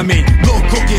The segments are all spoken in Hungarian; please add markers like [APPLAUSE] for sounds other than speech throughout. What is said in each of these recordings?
a mí, loco que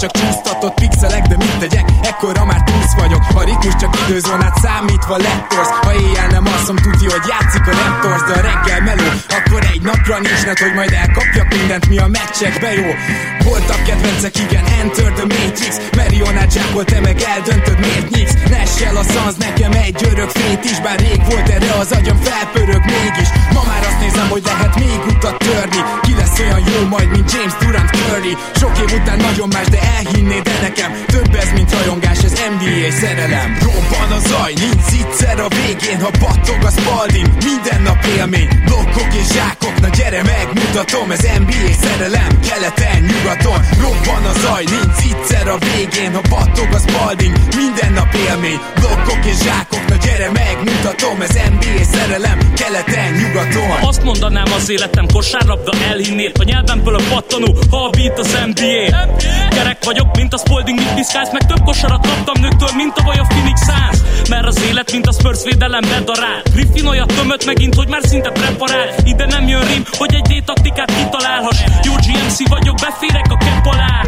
csak csúsztatott pixelek De mit tegyek, ekkora már túsz vagyok. A ritmus csak időzónát számítva lettorsz. Ha éjjel nem alszom, tudja, hogy játszik a Raptors De a reggel meló, akkor egy napra nincs net, hogy majd elkapjak mindent, mi a meccsekbe jó. Voltak kedvencek, igen, Enter the Matrix. Marionát zsákol, te meg eldöntöd, miért nyíksz Nessel a szansz, nekem egy örök fét is Bár rég volt erre az agyam felpörög mégis. Ma már azt nézem, hogy lehet még utat törni. Ki lesz olyan jó majd, mint James Durant Curry. Sok év után nagyon más, de elhinnéd de nekem Több ez, mint rajongás, ez NBA szerelem. Robban a zaj, nincs egyszer a végén Ha battog a spalding, minden nap élmény. Blokkok és zsákok, na gyere megmutatom Ez NBA szerelem, keleten, nyugaton. Robban a zaj, nincs egyszer a végén Ha battog a spalding, minden nap élmény. Blokkok és zsákok, na gyere megmutatom Ez NBA szerelem, keleten, nyugaton. Azt mondanám az életem kosárlabda elhinnél A nyelvemből a pattanó, ha a beat az NBA Gyerek vagyok, mint a Spalding, mit piszkálsz Meg több kosarat kaptam nőktől, mint a vaj a Phoenix Suns. Mert az élet, mint a Spurs védelem bedarál. Griffin olyat tömött megint, hogy már szinte preparál. Ide nem jön rim, hogy egy D-taktikát kitalálhass. Jó GMC vagyok, beférek a kepp alá.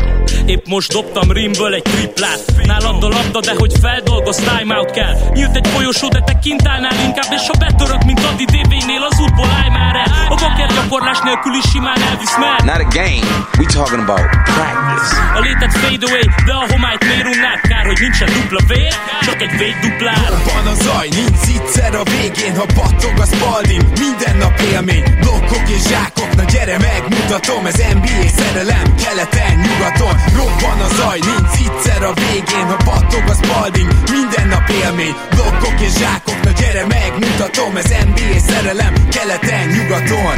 Épp most dobtam rimből egy triplát. Nálad a labda, de hogy feldolgoz, timeout kell. Nyílt egy folyosó, de te kint állnál inkább És ha betörök, mint Adi DB-nél, az útból állj már el. A baker gyakorlás nélkül is simán elvisz mer Not a game, we talking about practice. Létet fade away, de a homályt miért unnád? Kár, hogy nincsen dupla vér, csak egy véd duplár Van a zaj, nincs egyszer a végén Ha battog a spalding, minden nap élmény. Blokkok és zsákok, na gyere megmutatom Ez NBA szerelem, keleten, nyugaton. Robban a zaj, nincs egyszer a végén Ha battog a spalding, minden nap élmény. Blokkok és zsákok, na gyere megmutatom Ez NBA szerelem, keleten, nyugaton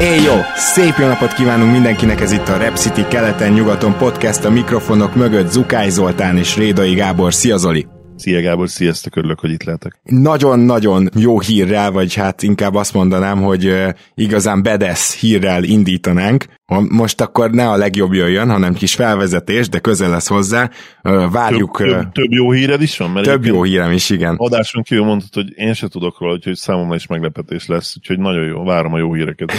Éj jó! Szép jó napot kívánunk mindenkinek, ez itt a Rep City keleten-nyugaton podcast, a mikrofonok mögött Zukály Zoltán és Rédai Gábor. Szia Zoli! Szia Gábor, sziasztok, örülök, hogy itt lehetek. Nagyon-nagyon jó hírrel, vagy hát inkább azt mondanám, hogy igazán bedesz hírrel indítanánk. Most akkor ne a legjobb jöjjön, hanem kis felvezetés, de közel lesz hozzá. Várjuk... Több, több, több jó híred is van? Mert több jó hírem is, igen. Adáson kívül mondtad, hogy én se tudok róla, úgyhogy számomra is meglepetés lesz, úgyhogy nagyon jó, várom a jó híreket.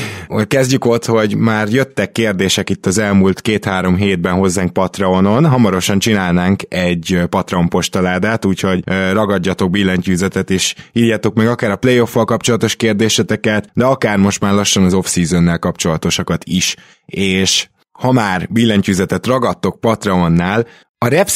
Kezdjük ott, hogy már jöttek kérdések itt az elmúlt két-három hétben hozzánk Patreonon. Hamarosan csinálnánk egy Patreon postaládát, úgyhogy ragadjatok billentyűzetet, és írjátok meg akár a playoff kapcsolatos kérdéseteket, de akár most már lassan az off-seasonnel kapcsolatosakat is. És ha már billentyűzetet ragadtok Patreonnál, a Rep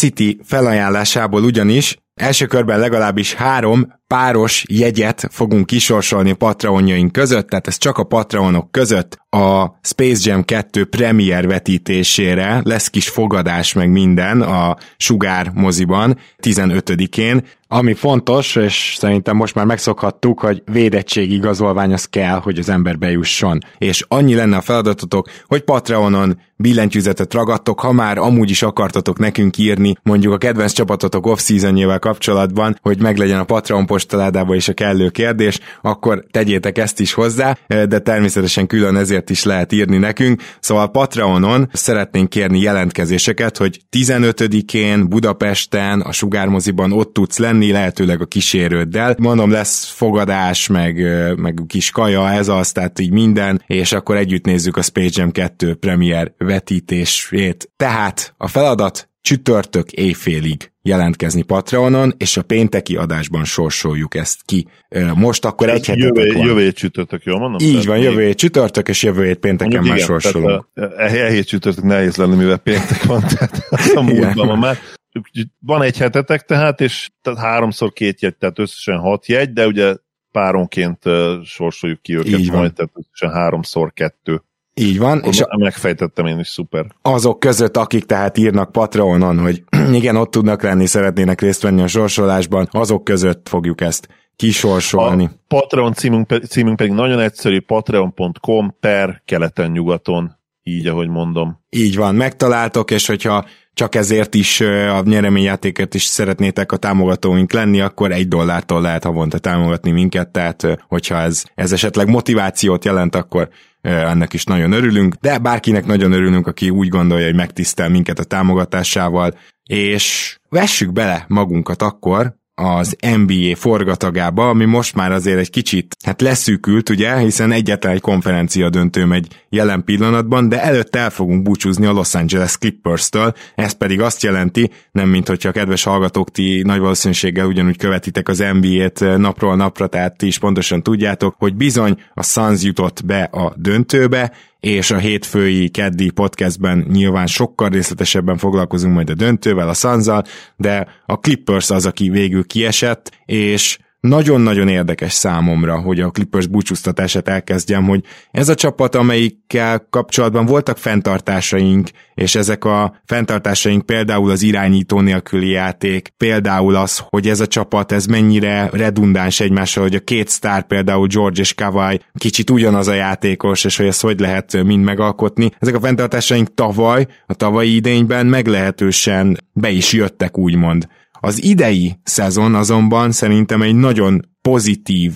felajánlásából ugyanis első körben legalábbis három páros jegyet fogunk kisorsolni a Patreonjaink között, tehát ez csak a Patreonok között a Space Jam 2 premier vetítésére lesz kis fogadás meg minden a Sugár moziban 15-én, ami fontos, és szerintem most már megszokhattuk, hogy védettségigazolvány az kell, hogy az ember bejusson. És annyi lenne a feladatotok, hogy Patreonon billentyűzetet ragadtok, ha már amúgy is akartatok nekünk írni, mondjuk a kedvenc csapatotok off-seasonjével kapcsolatban, hogy meglegyen a Patreon postaládába is a kellő kérdés, akkor tegyétek ezt is hozzá, de természetesen külön ezért is lehet írni nekünk. Szóval Patreonon szeretnénk kérni jelentkezéseket, hogy 15-én Budapesten a Sugármoziban ott tudsz lenni, lehetőleg a kísérőddel. Mondom, lesz fogadás, meg, meg kis kaja, ez az, tehát így minden, és akkor együtt nézzük a Space Jam 2 premier vetítését. Tehát a feladat csütörtök éjfélig jelentkezni Patreonon, és a pénteki adásban sorsoljuk ezt ki. Most akkor egy hetetek jövő, van. Jövő hét csütörtök, jól mondom? Így van, jövő hét csütörtök, és jövő hét pénteken már igen, sorsolunk. E hét csütörtök nehéz lenni, mivel péntek van, [LAUGHS] tehát a múltban van már. Van egy hetetek tehát, és tehát háromszor két jegy, tehát összesen hat jegy, de ugye páronként sorsoljuk ki őket Így majd, tehát összesen háromszor kettő. Így van. és a, megfejtettem én is, szuper. Azok között, akik tehát írnak Patreonon, hogy [CLEARS THROAT] igen, ott tudnak lenni, szeretnének részt venni a sorsolásban, azok között fogjuk ezt kisorsolni. A Patreon címünk, címünk pedig nagyon egyszerű, patreon.com per keleten-nyugaton, így ahogy mondom. Így van, megtaláltok, és hogyha csak ezért is a nyereményjátéket is szeretnétek a támogatóink lenni, akkor egy dollártól lehet havonta támogatni minket, tehát hogyha ez, ez esetleg motivációt jelent, akkor ennek is nagyon örülünk, de bárkinek nagyon örülünk, aki úgy gondolja, hogy megtisztel minket a támogatásával, és vessük bele magunkat akkor az NBA forgatagába, ami most már azért egy kicsit hát leszűkült, ugye, hiszen egyetlen egy konferencia döntő megy jelen pillanatban, de előtte el fogunk búcsúzni a Los Angeles Clippers-től, ez pedig azt jelenti, nem mint hogyha kedves hallgatók ti nagy valószínűséggel ugyanúgy követitek az NBA-t napról napra, tehát ti is pontosan tudjátok, hogy bizony a Suns jutott be a döntőbe, és a hétfői keddi podcastben nyilván sokkal részletesebben foglalkozunk majd a döntővel, a Sanzal, de a Clippers az, aki végül kiesett, és nagyon-nagyon érdekes számomra, hogy a Clippers búcsúztatását elkezdjem, hogy ez a csapat, amelyikkel kapcsolatban voltak fenntartásaink, és ezek a fenntartásaink például az irányító nélküli játék, például az, hogy ez a csapat, ez mennyire redundáns egymással, hogy a két sztár, például George és Kawai kicsit ugyanaz a játékos, és hogy ezt hogy lehet mind megalkotni. Ezek a fenntartásaink tavaly, a tavalyi idényben meglehetősen be is jöttek, úgymond. Az idei szezon azonban szerintem egy nagyon pozitív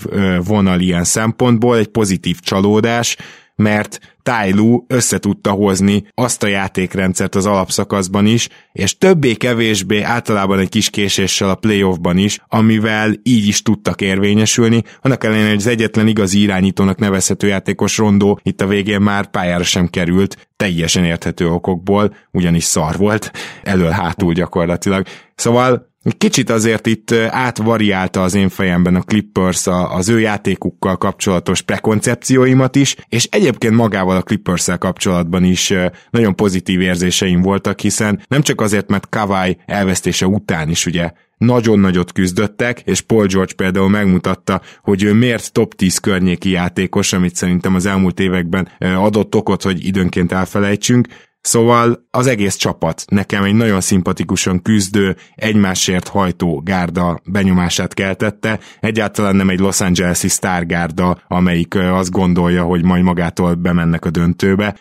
vonal ilyen szempontból, egy pozitív csalódás, mert Tájlú összetudta hozni azt a játékrendszert az alapszakaszban is, és többé-kevésbé általában egy kis késéssel a playoffban is, amivel így is tudtak érvényesülni, annak ellenére, hogy az egyetlen igazi irányítónak nevezhető játékos rondó itt a végén már pályára sem került, teljesen érthető okokból, ugyanis szar volt, elől-hátul gyakorlatilag. Szóval Kicsit azért itt átvariálta az én fejemben a Clippers az ő játékukkal kapcsolatos prekoncepcióimat is, és egyébként magával a clippers kapcsolatban is nagyon pozitív érzéseim voltak, hiszen nem csak azért, mert Kawai elvesztése után is ugye nagyon nagyot küzdöttek, és Paul George például megmutatta, hogy ő miért top 10 környéki játékos, amit szerintem az elmúlt években adott okot, hogy időnként elfelejtsünk, Szóval az egész csapat nekem egy nagyon szimpatikusan küzdő, egymásért hajtó gárda benyomását keltette. Egyáltalán nem egy Los Angeles-i sztárgárda, amelyik azt gondolja, hogy majd magától bemennek a döntőbe.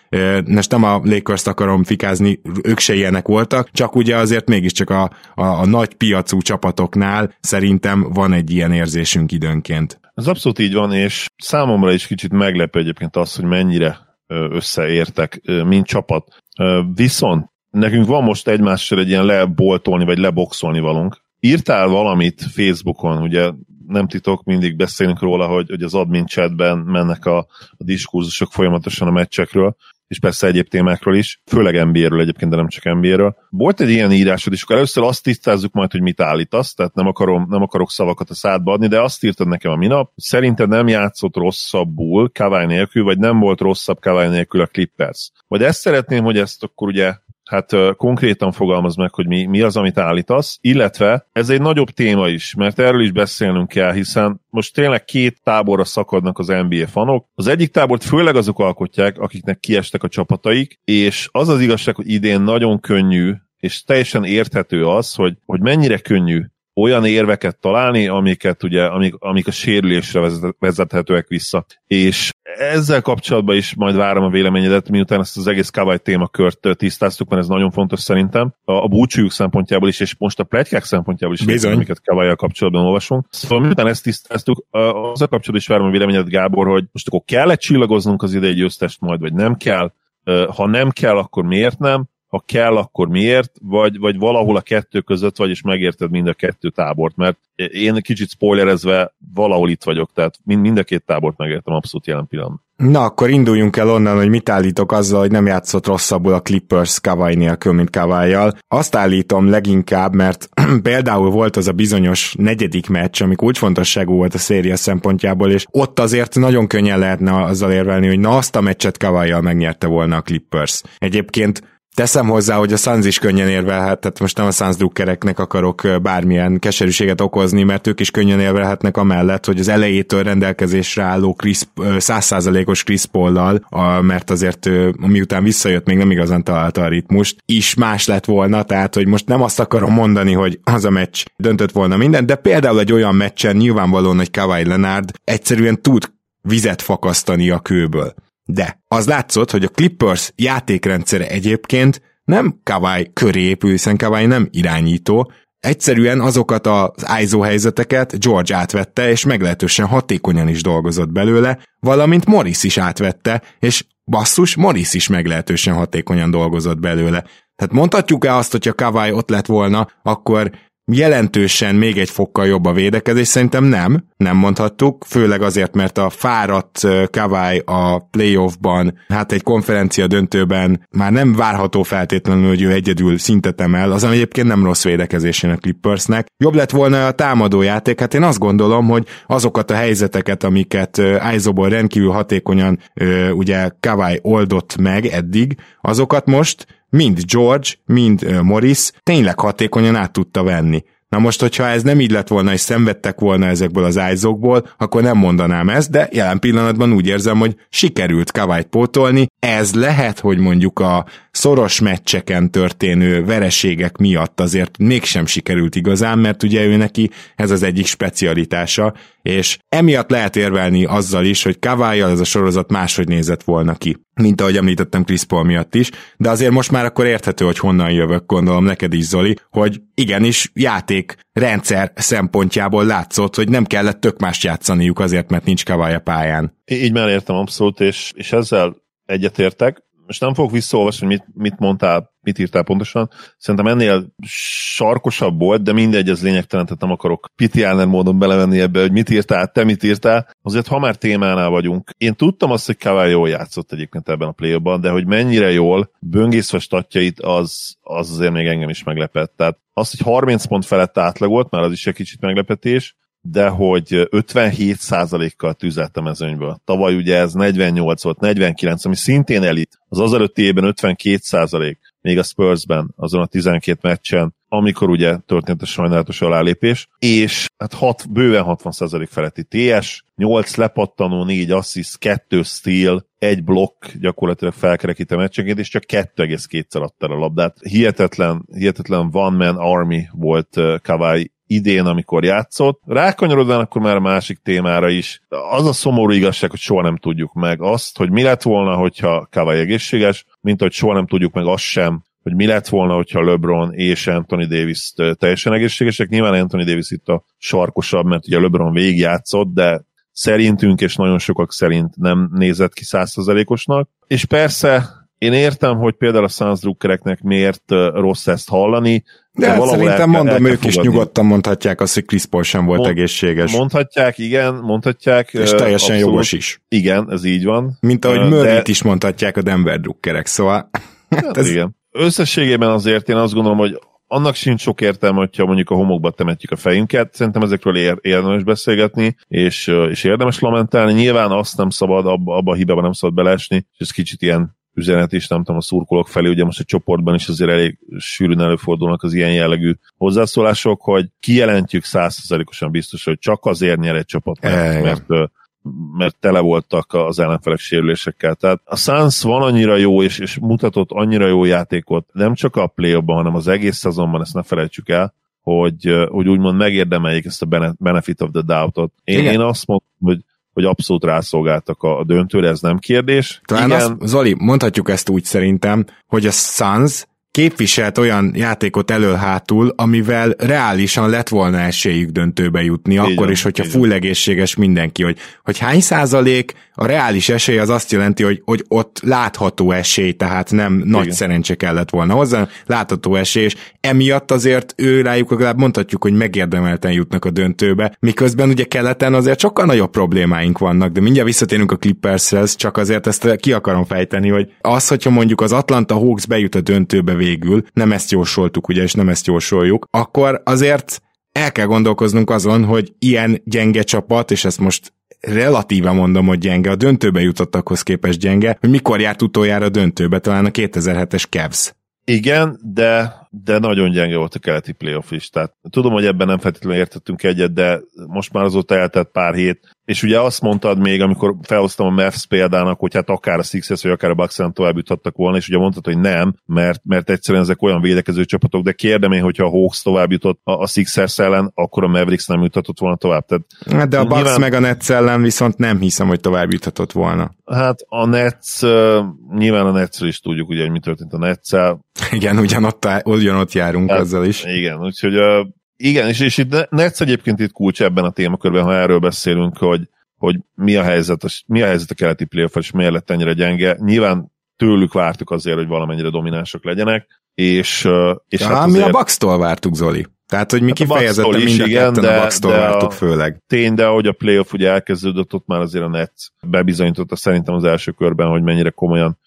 Most nem a lakers akarom fikázni, ők se ilyenek voltak, csak ugye azért mégiscsak a, a, a nagy piacú csapatoknál szerintem van egy ilyen érzésünk időnként. Ez abszolút így van, és számomra is kicsit meglepő egyébként az, hogy mennyire összeértek, mint csapat. Viszont nekünk van most egymással egy ilyen leboltolni, vagy leboxolni valunk. Írtál valamit Facebookon, ugye nem titok, mindig beszélünk róla, hogy, hogy az admin chatben mennek a, a diskurzusok folyamatosan a meccsekről, és persze egyéb témákról is, főleg NBA-ről egyébként, de nem csak NBA-ről. Volt egy ilyen írásod, és akkor először azt tisztázzuk majd, hogy mit állítasz, tehát nem, akarom, nem akarok szavakat a szádba adni, de azt írtad nekem a minap, szerinted nem játszott rosszabbul Kawai nélkül, vagy nem volt rosszabb Kawai nélkül a Clippers. Vagy ezt szeretném, hogy ezt akkor ugye hát konkrétan fogalmaz meg, hogy mi, mi az, amit állítasz, illetve ez egy nagyobb téma is, mert erről is beszélnünk kell, hiszen most tényleg két táborra szakadnak az NBA fanok. Az egyik tábort főleg azok alkotják, akiknek kiestek a csapataik, és az az igazság, hogy idén nagyon könnyű és teljesen érthető az, hogy, hogy mennyire könnyű olyan érveket találni, amiket ugye, amik, amik a sérülésre vezethetőek vissza. És ezzel kapcsolatban is majd várom a véleményedet, miután ezt az egész Kawai témakört tisztáztuk, mert ez nagyon fontos szerintem. A, a búcsújuk szempontjából is, és most a pletykák szempontjából is, Bizony. amiket kawai kapcsolatban olvasunk. Szóval miután ezt tisztáztuk, az a kapcsolatban is várom a véleményedet, Gábor, hogy most akkor kell-e csillagoznunk az idei győztest majd, vagy nem kell? Ha nem kell, akkor miért nem? Ha kell, akkor miért, vagy, vagy valahol a kettő között vagy, és megérted mind a kettő tábort, mert én kicsit spoilerezve valahol itt vagyok, tehát mind, mind a két tábort megértem abszolút jelen pillanatban. Na, akkor induljunk el onnan, hogy mit állítok azzal, hogy nem játszott rosszabbul a Clippers Kawai nélkül, mint kawai Azt állítom leginkább, mert [CLEARS THROAT] például volt az a bizonyos negyedik meccs, ami úgy fontosságú volt a széria szempontjából, és ott azért nagyon könnyen lehetne azzal érvelni, hogy na azt a meccset kawai megnyerte volna a Clippers. Egyébként Teszem hozzá, hogy a Suns is könnyen érvelhet, tehát most nem a Suns drukkereknek akarok bármilyen keserűséget okozni, mert ők is könnyen érvelhetnek amellett, hogy az elejétől rendelkezésre álló százszázalékos Chris Paul-lal, mert azért miután visszajött, még nem igazán találta a ritmust, is más lett volna, tehát hogy most nem azt akarom mondani, hogy az a meccs döntött volna minden, de például egy olyan meccsen nyilvánvalóan, hogy Kawhi Leonard egyszerűen tud vizet fakasztani a kőből. De az látszott, hogy a Clippers játékrendszere egyébként nem Kawai köré épül, hiszen Kawai nem irányító, egyszerűen azokat az ISO helyzeteket George átvette, és meglehetősen hatékonyan is dolgozott belőle, valamint Morris is átvette, és basszus, Morris is meglehetősen hatékonyan dolgozott belőle. Tehát mondhatjuk-e azt, hogyha Kawai ott lett volna, akkor jelentősen még egy fokkal jobb a védekezés, szerintem nem, nem mondhattuk, főleg azért, mert a fáradt Kawai a playoffban, hát egy konferencia döntőben már nem várható feltétlenül, hogy ő egyedül szintet emel, az egyébként nem rossz védekezésén a Clippersnek. Jobb lett volna a támadó játék, hát én azt gondolom, hogy azokat a helyzeteket, amiket Aizoból rendkívül hatékonyan ugye Kawai oldott meg eddig, azokat most mind George, mind Morris tényleg hatékonyan át tudta venni. Na most, hogyha ez nem így lett volna, és szenvedtek volna ezekből az ájzokból, akkor nem mondanám ezt, de jelen pillanatban úgy érzem, hogy sikerült Kawait pótolni. Ez lehet, hogy mondjuk a szoros meccseken történő vereségek miatt azért mégsem sikerült igazán, mert ugye ő neki ez az egyik specialitása, és emiatt lehet érvelni azzal is, hogy Kavályjal ez a sorozat máshogy nézett volna ki mint ahogy említettem Chris Paul miatt is, de azért most már akkor érthető, hogy honnan jövök, gondolom neked is, Zoli, hogy igenis játék rendszer szempontjából látszott, hogy nem kellett tök mást játszaniuk azért, mert nincs Kavály a pályán. Így már értem abszolút, és, és ezzel egyetértek most nem fogok visszaolvasni, hogy mit, mit mondtál, mit írtál pontosan. Szerintem ennél sarkosabb volt, de mindegy, ez lényegtelen, tehát nem akarok pitiáner módon belevenni ebbe, hogy mit írtál, te mit írtál. Azért, ha már témánál vagyunk, én tudtam azt, hogy Kawai jól játszott egyébként ebben a play de hogy mennyire jól böngészve statjait, az, az azért még engem is meglepett. Tehát az, hogy 30 pont felett átlagolt, már az is egy kicsit meglepetés, de hogy 57%-kal tüzelt a mezőnyből. Tavaly ugye ez 48 volt, 49, ami szintén elit. Az az előtti évben 52%, még a Spursben, azon a 12 meccsen, amikor ugye történt a sajnálatos alálépés, és hát hat, bőven 60% feletti TS, 8 lepattanó, 4 assist, 2 steal, egy blokk gyakorlatilag felkerekít a meccsenként, és csak 2,2-szer adta a labdát. Hihetetlen, hihetetlen one-man army volt Kawai idén, amikor játszott. Rákanyarodván akkor már a másik témára is. Az a szomorú igazság, hogy soha nem tudjuk meg azt, hogy mi lett volna, hogyha Kawai egészséges, mint hogy soha nem tudjuk meg azt sem, hogy mi lett volna, hogyha LeBron és Anthony Davis teljesen egészségesek. Nyilván Anthony Davis itt a sarkosabb, mert ugye LeBron végigjátszott, de szerintünk és nagyon sokak szerint nem nézett ki százszerzelékosnak. És persze én értem, hogy például a Suns drukkereknek miért rossz ezt hallani, de, de hát szerintem el, mondom, el ők is nyugodtan mondhatják azt, hogy Chris Paul sem volt Mond, egészséges. Mondhatják, igen, mondhatják. És teljesen abszolút, jogos is. Igen, ez így van. Mint ahogy uh, Murray-t de... is mondhatják a Denver drukkerek, szóval... [LAUGHS] Hát ez... igen. Összességében azért én azt gondolom, hogy annak sincs sok értelme, hogyha mondjuk a homokba temetjük a fejünket. Szerintem ezekről ér- érdemes beszélgetni, és, és érdemes lamentálni. Nyilván azt nem szabad, abba, abba a hibába nem szabad belesni, és ez kicsit ilyen üzenet is, nem tudom, a szurkolók felé, ugye most a csoportban is azért elég sűrűn előfordulnak az ilyen jellegű hozzászólások, hogy kijelentjük százszerzalékosan biztos, hogy csak azért nyer egy csapat, mert, mert mert tele voltak az ellenfelek sérülésekkel. Tehát a Suns van annyira jó, és, és mutatott annyira jó játékot, nem csak a play hanem az egész szezonban, ezt ne felejtsük el, hogy, hogy úgymond megérdemeljék ezt a benefit of the doubt-ot. Én, én azt mondom, hogy hogy abszolút rászolgáltak a döntőre, ez nem kérdés. Talán Igen. Azt, Zoli, mondhatjuk ezt úgy szerintem, hogy a Suns képviselt olyan játékot elől-hátul, amivel reálisan lett volna esélyük döntőbe jutni, így akkor is, hogyha full egészséges mindenki, hogy, hogy hány százalék a reális esély az azt jelenti, hogy, hogy ott látható esély, tehát nem Igen. nagy szerencse kellett volna hozzá, látható esély, és emiatt azért ő rájuk legalább mondhatjuk, hogy megérdemelten jutnak a döntőbe, miközben ugye keleten azért sokkal nagyobb problémáink vannak, de mindjárt visszatérünk a Clippershez, csak azért ezt ki akarom fejteni, hogy az, hogyha mondjuk az Atlanta Hawks bejut a döntőbe végül, nem ezt jósoltuk, ugye, és nem ezt jósoljuk, akkor azért el kell gondolkoznunk azon, hogy ilyen gyenge csapat, és ezt most relatíve mondom, hogy gyenge, a döntőbe jutottakhoz képest gyenge, hogy mikor járt utoljára a döntőbe, talán a 2007-es Cavs. Igen, de, de nagyon gyenge volt a keleti playoff is. Tehát tudom, hogy ebben nem feltétlenül értettünk egyet, de most már azóta eltelt pár hét, és ugye azt mondtad még, amikor felhoztam a Mavs példának, hogy hát akár a Sixers, vagy akár a Bucks tovább juthattak volna, és ugye mondtad, hogy nem, mert, mert egyszerűen ezek olyan védekező csapatok, de kérdem én, hogyha a Hawks tovább jutott a, a Sixers ellen, akkor a Mavericks nem juthatott volna tovább. Tehát, hát de a Bucks nyilván... meg a Nets ellen viszont nem hiszem, hogy tovább juthatott volna. Hát a Nets, nyilván a nets is tudjuk, ugye, hogy mi történt a nets -el. Igen, ugyanott, ugyanott járunk hát, azzal is. Igen, úgyhogy uh, igen, és, és itt Netsz egyébként itt kulcs ebben a témakörben, ha erről beszélünk, hogy, hogy mi a helyzet, mi a helyzet a keleti playoff és miért lett ennyire gyenge. Nyilván tőlük vártuk azért, hogy valamennyire dominánsak legyenek, és, és ja, hát azért... mi a Bucks-tól vártuk, Zoli. Tehát, hogy mi hát kifejezetten mind a igen, de, a Bucks-tól de vártuk a, főleg. Tény, de ahogy a playoff ugye elkezdődött, ott már azért a Nets bebizonyította szerintem az első körben, hogy mennyire komolyan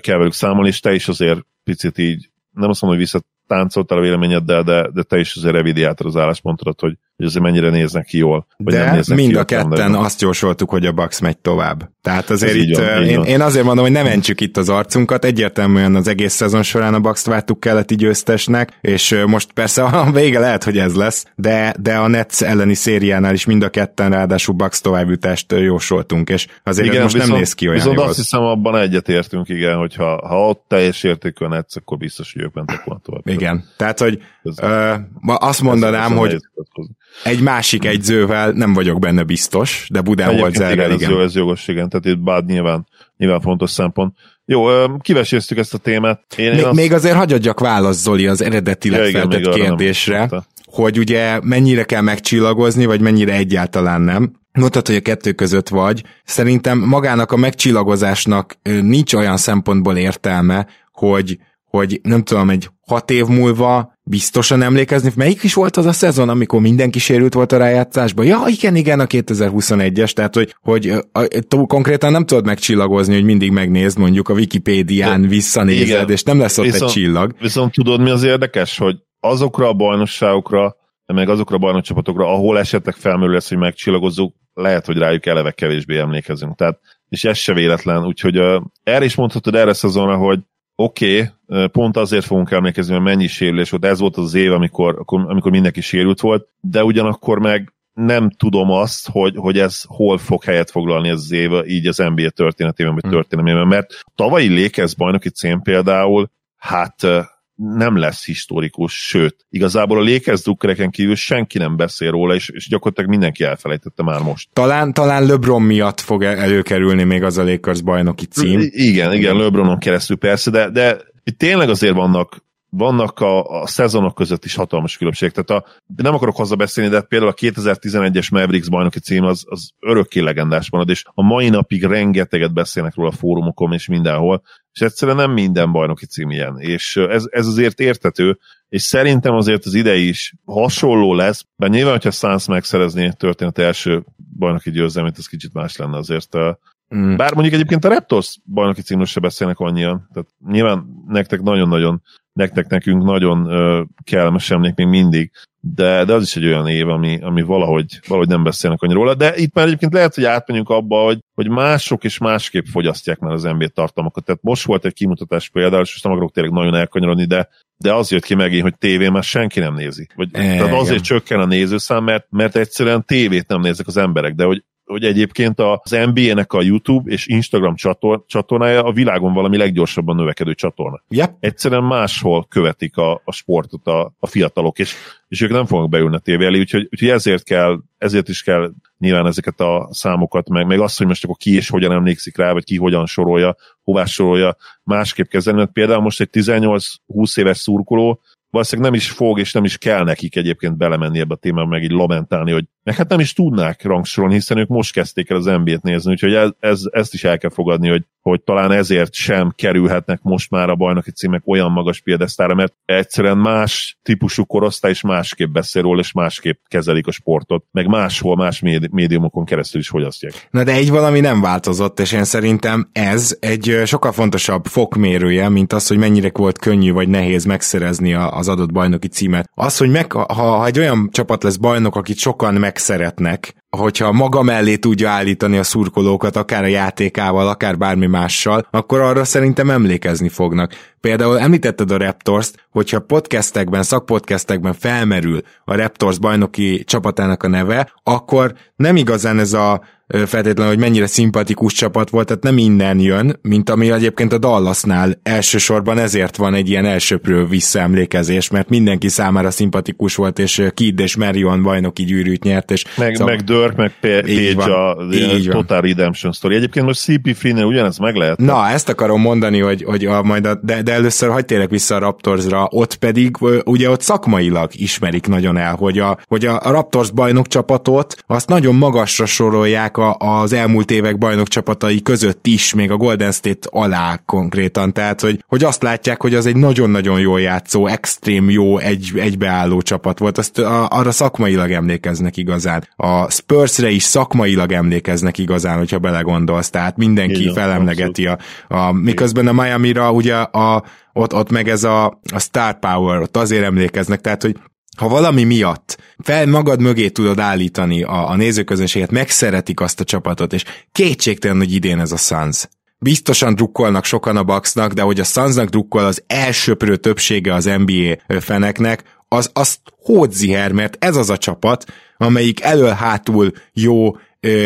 kell velük számolni, és te is azért picit így, nem azt mondom, hogy visszatáncoltál a véleményeddel, de, de te is azért revidiáltad az álláspontodat, hogy hogy azért mennyire néznek ki jól. Vagy De nem mind ki a ketten azt jósoltuk, hogy a Bucks megy tovább. Tehát azért itt, van, én, én azért mondom, hogy ne mentsük itt az arcunkat, egyértelműen az egész szezon során a Bucks-t vártuk keleti győztesnek, és most persze a [LAUGHS] vége lehet, hogy ez lesz, de, de a Nets elleni szériánál is mind a ketten ráadásul Bucks továbbjutást jósoltunk, és azért igen, most viszont, nem néz ki olyan Viszont jól. azt hiszem abban egyetértünk, igen, hogy ha, ha ott teljes a Nets, akkor biztos, hogy ők mentek volna tovább. Igen, tehát hogy ez, ö, azt mondanám, hogy egy másik egyzővel nem vagyok benne biztos, de Budán volt igen, igen. Ez, ez jogos, igen, tehát itt bád nyilván, nyilván fontos szempont. Jó, kiveséztük ezt a témát. Én, még, én azt... még azért hagyadjak választ, Zoli, az eredetileg ja, igen, feltett kérdésre, hogy ugye mennyire kell megcsillagozni, vagy mennyire egyáltalán nem. Mondtad, hogy a kettő között vagy. Szerintem magának a megcsillagozásnak nincs olyan szempontból értelme, hogy hogy nem tudom, egy hat év múlva biztosan emlékezni, melyik is volt az a szezon, amikor mindenki sérült volt a rájátszásban? Ja, igen, igen, a 2021-es, tehát hogy, hogy a, a, konkrétan nem tudod megcsillagozni, hogy mindig megnézd mondjuk a Wikipédián, De, visszanézed, igen. és nem lesz ott viszont, egy csillag. Viszont tudod, mi az érdekes, hogy azokra a bajnokságokra, meg azokra a bajnokcsapatokra, ahol esetleg felmerül lesz, hogy megcsillagozzuk, lehet, hogy rájuk eleve kevésbé emlékezünk. Tehát, és ez se véletlen, úgyhogy uh, erre is mondhatod erre szezonra, hogy oké, okay, pont azért fogunk emlékezni, mert mennyi sérülés volt, ez volt az év, amikor, amikor mindenki sérült volt, de ugyanakkor meg nem tudom azt, hogy, hogy ez hol fog helyet foglalni ez az év, így az NBA történetében, vagy hm. történelmében, mert tavalyi Lakers bajnoki cím például, hát nem lesz historikus, sőt, igazából a Lakers drukkereken kívül senki nem beszél róla, és, és gyakorlatilag mindenki elfelejtette már most. Talán, talán LeBron miatt fog előkerülni még az a Lakers bajnoki cím. Igen, igen, LeBronon keresztül persze, de, de itt tényleg azért vannak vannak a, a szezonok között is hatalmas különbség. Tehát a, nem akarok hozzá de például a 2011-es Mavericks bajnoki cím az, az örökké legendás marad, és a mai napig rengeteget beszélnek róla a fórumokon és mindenhol, és egyszerűen nem minden bajnoki cím ilyen, és ez, ez azért értető, és szerintem azért az idei is hasonló lesz, mert nyilván, hogyha Suns megszerezné történet első bajnoki győzelmét, ez kicsit más lenne azért. Mm. Bár mondjuk egyébként a Raptors bajnoki címről se beszélnek annyian, tehát nyilván nektek nagyon-nagyon nektek nekünk nagyon uh, kellemes emlék még mindig, de, de az is egy olyan év, ami, ami valahogy, valahogy nem beszélnek annyira róla, de itt már egyébként lehet, hogy átmenjünk abba, hogy, hogy mások és másképp fogyasztják már az NBA tartalmakat. Tehát most volt egy kimutatás például, és most nem akarok tényleg nagyon elkanyarodni, de, de az jött ki megint, hogy tévén már senki nem nézi. Vagy, e, tehát azért igen. csökken a nézőszám, mert, mert egyszerűen tévét nem néznek az emberek, de hogy hogy egyébként az NBA-nek a YouTube és Instagram csator, csatornája a világon valami leggyorsabban növekedő csatorna. Yep. Egyszerűen máshol követik a, a sportot a, a fiatalok, és, és ők nem fognak beülni a tévé elé, úgyhogy, úgyhogy ezért kell, ezért is kell nyilván ezeket a számokat, meg, meg azt, hogy most akkor ki és hogyan emlékszik rá, vagy ki hogyan sorolja, hová sorolja, másképp kezelni. Mert például most egy 18-20 éves szurkoló valószínűleg nem is fog, és nem is kell nekik egyébként belemenni ebbe a témába, meg így lamentálni, hogy meg hát nem is tudnák rangsorolni, hiszen ők most kezdték el az NBA-t nézni, úgyhogy ez, ez, ezt is el kell fogadni, hogy, hogy talán ezért sem kerülhetnek most már a bajnoki címek olyan magas piedesztára, mert egyszerűen más típusú korosztály is másképp beszél róla, és másképp kezelik a sportot, meg máshol, más médiumokon keresztül is fogyasztják. Na de egy valami nem változott, és én szerintem ez egy sokkal fontosabb fokmérője, mint az, hogy mennyire volt könnyű vagy nehéz megszerezni az adott bajnoki címet. Az, hogy meg, ha, ha egy olyan csapat lesz bajnok, akit sokan meg megszeretnek, hogyha maga mellé tudja állítani a szurkolókat, akár a játékával, akár bármi mással, akkor arra szerintem emlékezni fognak. Például említetted a Raptors-t, hogyha podcastekben, szakpodcastekben felmerül a Raptors bajnoki csapatának a neve, akkor nem igazán ez a feltétlenül, hogy mennyire szimpatikus csapat volt, tehát nem innen jön, mint ami egyébként a Dallasnál elsősorban ezért van egy ilyen elsőprő visszaemlékezés, mert mindenki számára szimpatikus volt, és Kid és Marion bajnoki gyűrűt nyert. És meg, szóval... meg Dirk, meg Page a, Total Redemption Story. Egyébként most CP3-nél ugyanez meg lehet. Na, ezt akarom mondani, hogy, hogy a, majd a, de, de először hagyd térek vissza a Raptorsra, ott pedig ugye ott szakmailag ismerik nagyon el, hogy a, hogy a Raptors bajnok csapatot azt nagyon magasra sorolják a, az elmúlt évek bajnok csapatai között is, még a Golden State alá konkrétan, tehát hogy, hogy azt látják, hogy az egy nagyon-nagyon jó játszó, extrém jó, egy, egybeálló csapat volt, azt a, arra szakmailag emlékeznek igazán. A Spursre is szakmailag emlékeznek igazán, hogyha belegondolsz, tehát mindenki Igen, felemlegeti a, a, miközben a Miami-ra ugye a, ott, ott meg ez a, a star power, ott azért emlékeznek, tehát hogy ha valami miatt fel magad mögé tudod állítani a, a nézőközönséget, megszeretik azt a csapatot, és kétségtelen, hogy idén ez a Suns. Biztosan drukkolnak sokan a Bucksnak, de hogy a Sunsnak drukkol az elsőprő többsége az NBA feneknek, az azt hódziher, mert ez az a csapat, amelyik elől-hátul jó,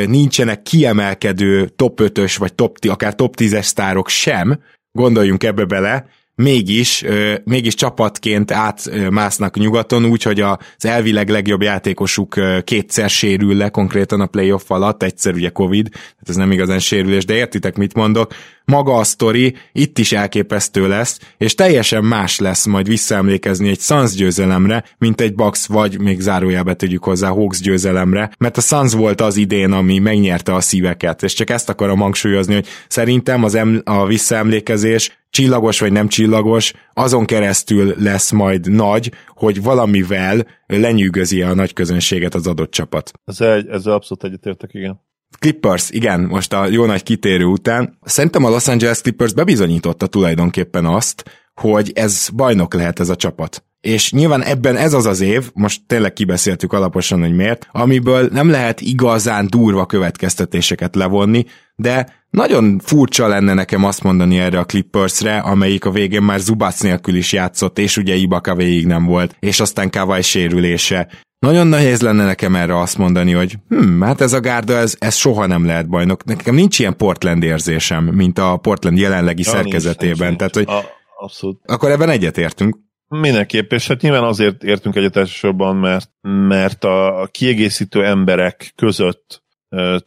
nincsenek kiemelkedő top 5-ös, vagy top, akár top 10-es sztárok sem, gondoljunk ebbe bele, mégis, mégis csapatként átmásznak nyugaton, úgyhogy az elvileg legjobb játékosuk kétszer sérül le konkrétan a playoff alatt, egyszer ugye Covid, tehát ez nem igazán sérülés, de értitek, mit mondok. Maga a sztori itt is elképesztő lesz, és teljesen más lesz majd visszaemlékezni egy Suns győzelemre, mint egy Bucks vagy még zárójelbe tegyük hozzá Hawks győzelemre, mert a Suns volt az idén, ami megnyerte a szíveket, és csak ezt akarom hangsúlyozni, hogy szerintem az em- a visszaemlékezés csillagos vagy nem csillagos, azon keresztül lesz majd nagy, hogy valamivel lenyűgözi a nagy közönséget az adott csapat. Ez egy, ezzel abszolút egyetértek, igen. Clippers, igen, most a jó nagy kitérő után. Szerintem a Los Angeles Clippers bebizonyította tulajdonképpen azt, hogy ez bajnok lehet ez a csapat. És nyilván ebben ez az az év, most tényleg kibeszéltük alaposan, hogy miért, amiből nem lehet igazán durva következtetéseket levonni, de nagyon furcsa lenne nekem azt mondani erre a Clippersre, amelyik a végén már Zubac nélkül is játszott, és ugye Ibaka végig nem volt, és aztán Kawai sérülése. Nagyon nehéz lenne nekem erre azt mondani, hogy hm, hát ez a gárda, ez, ez soha nem lehet bajnok. Nekem nincs ilyen Portland érzésem, mint a Portland jelenlegi ja, szerkezetében. Nincs, Tehát, hogy a, abszolút. Akkor ebben egyetértünk. Mindenképp, és hát nyilván azért értünk egyet elsősorban, mert, mert a kiegészítő emberek között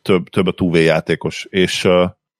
több, több a túvé játékos, és,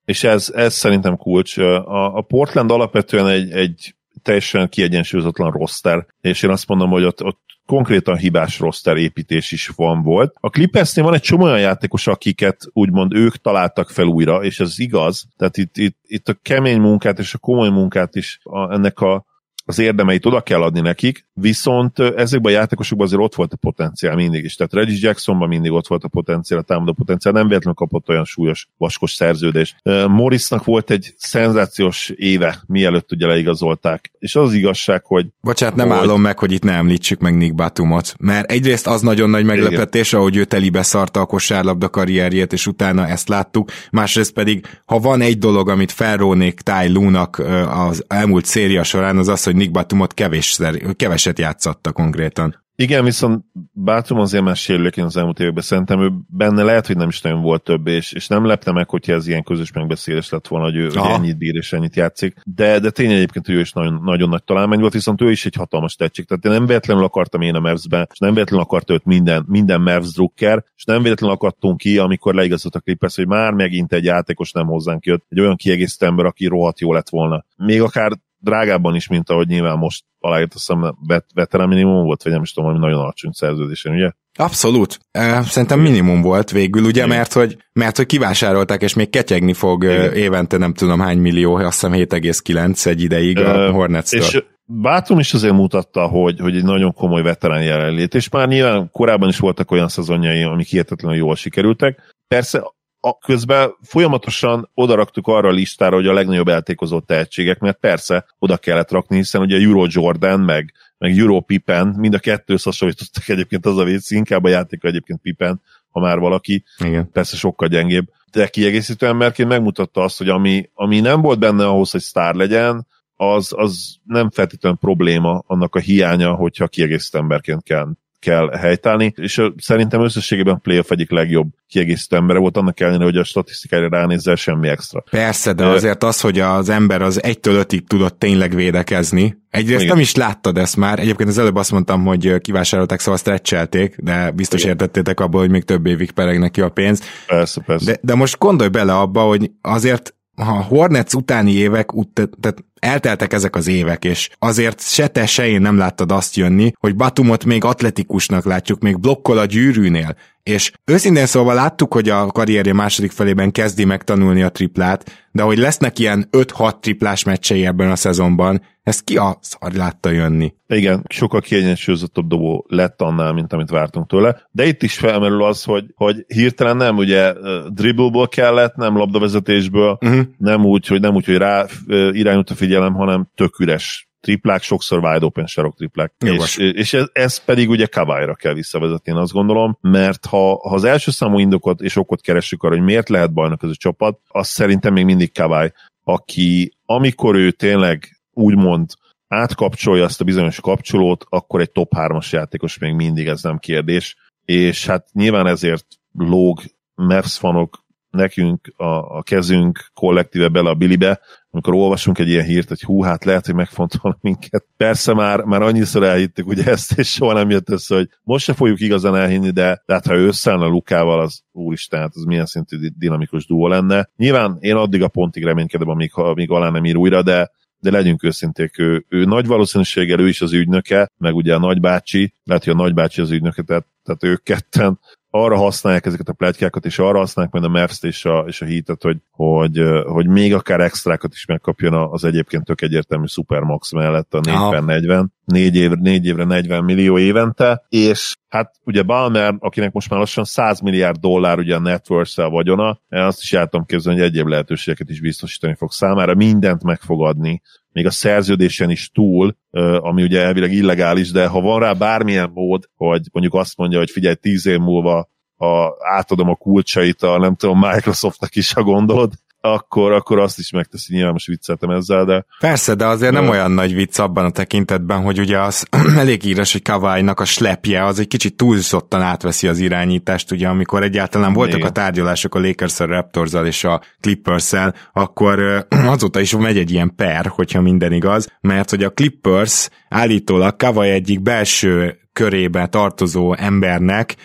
és ez, ez szerintem kulcs. A, a Portland alapvetően egy, egy teljesen kiegyensúlyozatlan roster, és én azt mondom, hogy ott, ott konkrétan hibás roster építés is van volt. A Clippersnél van egy csomó olyan játékos, akiket úgymond ők találtak fel újra, és ez igaz, tehát itt, itt, itt a kemény munkát és a komoly munkát is a, ennek a az érdemeit oda kell adni nekik, viszont ezekben a játékosokban azért ott volt a potenciál mindig is. Tehát Reggie Jacksonban mindig ott volt a potenciál, a támadó potenciál, nem véletlenül kapott olyan súlyos, vaskos szerződést. Morrisnak volt egy szenzációs éve, mielőtt ugye leigazolták. És az, az igazság, hogy... Bocsánat, nem hogy... állom meg, hogy itt ne említsük meg Nick Batumot, mert egyrészt az nagyon nagy meglepetés, Igen. ahogy ő telibe szarta a kosárlabda karrierjét, és utána ezt láttuk. Másrészt pedig, ha van egy dolog, amit felrónék Ty Lue-nak az elmúlt széria során, az az, hogy Nick Batumot kevésszer, keveset játszatta konkrétan. Igen, viszont Batum azért már sérülékeny az elmúlt években. Szerintem ő benne lehet, hogy nem is nagyon volt több, és, és nem lepte meg, hogyha ez ilyen közös megbeszélés lett volna, hogy ő hogy ennyit bír és ennyit játszik. De, de tény egyébként, ő is nagyon, nagyon nagy találmány volt, viszont ő is egy hatalmas tettség. Tehát én nem véletlenül akartam én a Mavs-be, és nem véletlenül akart őt minden, minden Mavs drukker, és nem véletlenül akartunk ki, amikor leigazolt a Clippers, hogy már megint egy játékos nem hozzánk jött, egy olyan kiegészítő ember, aki rohadt jó lett volna. Még akár drágábban is, mint ahogy nyilván most aláírt, azt hiszem vet, veterán minimum volt, vagy nem is tudom, hogy nagyon alacsony szerződésen, ugye? Abszolút. Szerintem minimum volt végül, ugye, mert hogy, mert hogy kivásárolták, és még ketyegni fog Igen. évente nem tudom hány millió, azt hiszem 7,9 egy ideig a hornets És Bátum is azért mutatta, hogy, hogy egy nagyon komoly veterán jelenlét, és már nyilván korábban is voltak olyan szezonjai, amik hihetetlenül jól sikerültek. Persze a közben folyamatosan odaraktuk arra a listára, hogy a legnagyobb eltékozó tehetségek, mert persze oda kellett rakni, hiszen ugye Euro Jordan, meg, meg Euro Pippen, mind a kettő hasonlítottak egyébként az a vicc, inkább a játék egyébként Pippen ha már valaki, Igen. persze sokkal gyengébb, de kiegészítő emberként megmutatta azt, hogy ami, ami nem volt benne ahhoz, hogy sztár legyen, az, az nem feltétlenül probléma annak a hiánya, hogyha kiegészítő emberként kell kell helytállni, és szerintem összességében a playoff egyik legjobb kiegészítő embere volt, annak ellenére, hogy a statisztikára ránézzel semmi extra. Persze, de azért az, hogy az ember az egytől ötig tudott tényleg védekezni, Egyrészt Igen. nem is láttad ezt már. Egyébként az előbb azt mondtam, hogy kivásárolták, szóval stretchelték, de biztos Igen. értettétek abból, hogy még több évig peregnek ki a pénz. Persze, persze. De, de most gondolj bele abba, hogy azért ha Hornets utáni évek, tehát elteltek ezek az évek, és azért se te, se én nem láttad azt jönni, hogy Batumot még atletikusnak látjuk, még blokkol a gyűrűnél, és őszintén szóval láttuk, hogy a karrierje második felében kezdi megtanulni a triplát, de hogy lesznek ilyen 5-6 triplás meccsei ebben a szezonban, ezt ki a szar látta jönni? Igen, sokkal kiegyensúlyozottabb dobó lett annál, mint amit vártunk tőle, de itt is felmerül az, hogy, hogy hirtelen nem ugye dribblból kellett, nem labdavezetésből, uh-huh. nem úgy, hogy nem úgy, hogy rá irányult a figyelem, hanem tök üres triplák, sokszor wide open sarok triplák. És, és ez, ez pedig ugye Kavályra kell visszavezetni, én azt gondolom, mert ha, ha az első számú indokot és okot keressük arra, hogy miért lehet bajnak ez a csapat, az szerintem még mindig Kavály, aki amikor ő tényleg úgymond átkapcsolja azt a bizonyos kapcsolót, akkor egy top 3-as játékos még mindig, ez nem kérdés. És hát nyilván ezért lóg Mavs fanok nekünk a, a kezünk kollektíve bele a bilibe, amikor olvasunk egy ilyen hírt, hogy hú, hát lehet, hogy megfontol minket. Persze már, már annyiszor elhittük ugye ezt, és soha nem jött össze, hogy most se fogjuk igazán elhinni, de, de hát ha összeállna Lukával, az úristen, hát az milyen szintű dinamikus duó lenne. Nyilván én addig a pontig reménykedem, amíg, amíg alá nem ír újra, de de legyünk őszinték, ő, ő nagy valószínűséggel ő is az ügynöke, meg ugye a nagybácsi, lehet, hogy a nagybácsi az ügynöke, tehát, tehát ők ketten arra használják ezeket a pletykákat, és arra használják majd a Mavs és a, és a Heatet, hogy, hogy, hogy még akár extrákat is megkapjon az egyébként tök egyértelmű Supermax mellett a 4 per 40, 4, év, 4 évre 40 millió évente, és hát ugye Balmer, akinek most már lassan 100 milliárd dollár ugye a networth vagyona, azt is jártam képzelni, hogy egyéb lehetőségeket is biztosítani fog számára, mindent meg fog adni, még a szerződésen is túl, ami ugye elvileg illegális, de ha van rá bármilyen mód, hogy mondjuk azt mondja, hogy figyelj, tíz év múlva a, átadom a kulcsait a nem tudom, Microsoftnak is, ha gondolod, akkor, akkor azt is megteszi, nyilván most vicceltem ezzel, de... Persze, de azért nem olyan nagy vicc abban a tekintetben, hogy ugye az [CLEARS THROAT] elég íres, hogy Kawai-nak a slepje az egy kicsit túlzottan átveszi az irányítást, ugye amikor egyáltalán voltak Igen. a tárgyalások a lakers a raptors és a clippers akkor [CLEARS THROAT] azóta is megy egy ilyen per, hogyha minden igaz, mert hogy a Clippers állítólag Kawai egyik belső körébe tartozó embernek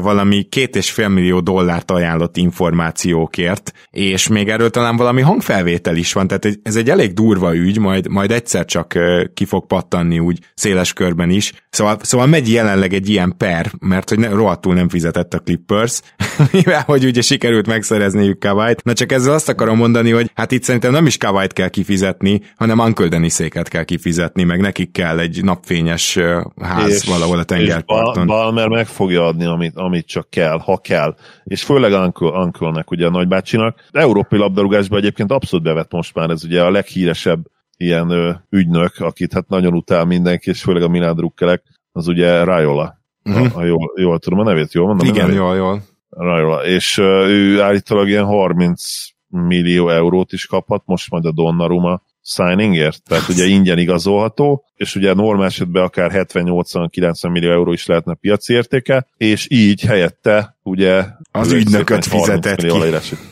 valami két és fél millió dollárt ajánlott információkért, és még erről talán valami hangfelvétel is van, tehát ez egy elég durva ügy, majd, majd egyszer csak ki fog pattanni úgy széles körben is. Szóval, szóval megy jelenleg egy ilyen per, mert hogy ne, rohadtul nem fizetett a Clippers, [LAUGHS] mivel hogy ugye sikerült megszerezniük Kawait. Na csak ezzel azt akarom mondani, hogy hát itt szerintem nem is Kawait kell kifizetni, hanem Uncle Deniséket kell kifizetni, meg nekik kell egy napfényes ház és, valahol a tengerparton. És Balmer meg fogja adni, amit amit, amit csak kell, ha kell. És főleg Uncle, Uncle-nek, ugye a nagybácsinak. Európai labdarúgásban egyébként abszolút bevett most már, ez ugye a leghíresebb ilyen ö, ügynök, akit hát nagyon utál mindenki, és főleg a Milán drukkelek, az ugye Rajola. Uh-huh. Ha, ha jól, jól tudom a nevét, jól mondom? Igen, jól, jól. Rajola. És ö, ő állítólag ilyen 30 millió eurót is kaphat, most majd a Donnarumma signingért, tehát ugye ingyen igazolható, és ugye normál esetben akár 70-80-90 millió euró is lehetne piaci értéke, és így helyette ugye az ügynököt fizetett ki.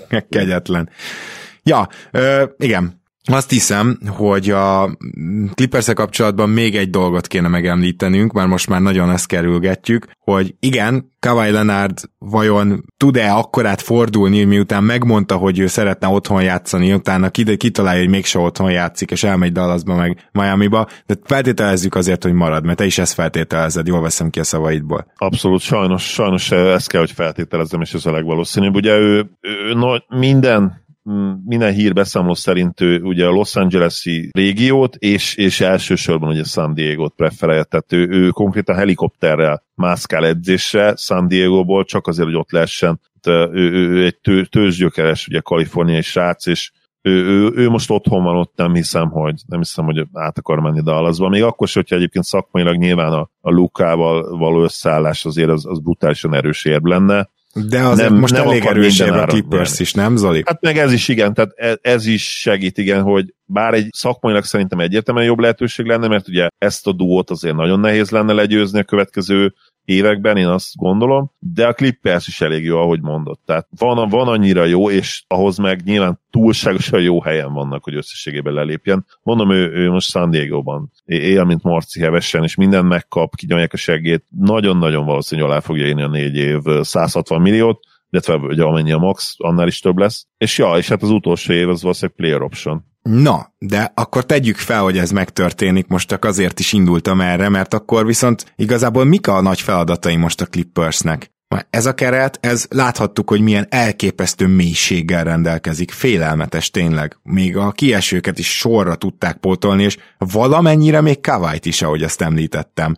[LAUGHS] Kegyetlen. Ja, ö, igen, azt hiszem, hogy a clippers kapcsolatban még egy dolgot kéne megemlítenünk, mert most már nagyon ezt kerülgetjük, hogy igen, Kawhi Leonard vajon tud-e akkorát fordulni, miután megmondta, hogy ő szeretne otthon játszani, utána kitalálja, hogy mégse otthon játszik, és elmegy Dallasba meg Miami-ba, de feltételezzük azért, hogy marad, mert te is ezt feltételezed, jól veszem ki a szavaidból. Abszolút, sajnos, sajnos ezt kell, hogy feltételezzem, és ez a legvalószínűbb. Ugye ő, ő no, minden minden hírbeszámoló szerint ő ugye a Los Angeles-i régiót, és, és elsősorban ugye San Diego-t preferálja, tehát ő, ő konkrétan helikopterrel mászkál edzésre San Diego-ból, csak azért, hogy ott lehessen. ő, ő, ő egy tő, tőzsgyökeres, ugye kaliforniai srác, és ő, ő, ő, most otthon van, ott nem hiszem, hogy nem hiszem, hogy át akar menni Dallasba. Még akkor sem, hogyha egyébként szakmailag nyilván a, a Lukával való összeállás azért az, az brutálisan erős érv lenne, De azért nem, most nem elég erősebb a Clippers is, nem Zoli? Hát meg ez is igen, tehát ez, ez is segít igen, hogy bár egy szakmailag szerintem egyértelműen jobb lehetőség lenne, mert ugye ezt a duót azért nagyon nehéz lenne legyőzni a következő években, én azt gondolom, de a Clippers is elég jó, ahogy mondott. Tehát van, van annyira jó, és ahhoz meg nyilván túlságosan jó helyen vannak, hogy összességében lelépjen. Mondom, ő, ő most San Diego-ban él, mint Marci hevesen, és minden megkap, kinyomják a segét. Nagyon-nagyon valószínűleg alá fogja írni a négy év 160 milliót, illetve ugye amennyi a max, annál is több lesz. És ja, és hát az utolsó év az valószínűleg player option. Na, de akkor tegyük fel, hogy ez megtörténik, most csak azért is indultam erre, mert akkor viszont igazából mik a nagy feladatai most a Clippersnek? Ez a keret, ez láthattuk, hogy milyen elképesztő mélységgel rendelkezik, félelmetes tényleg. Még a kiesőket is sorra tudták pótolni, és valamennyire még Kavajt is, ahogy azt említettem.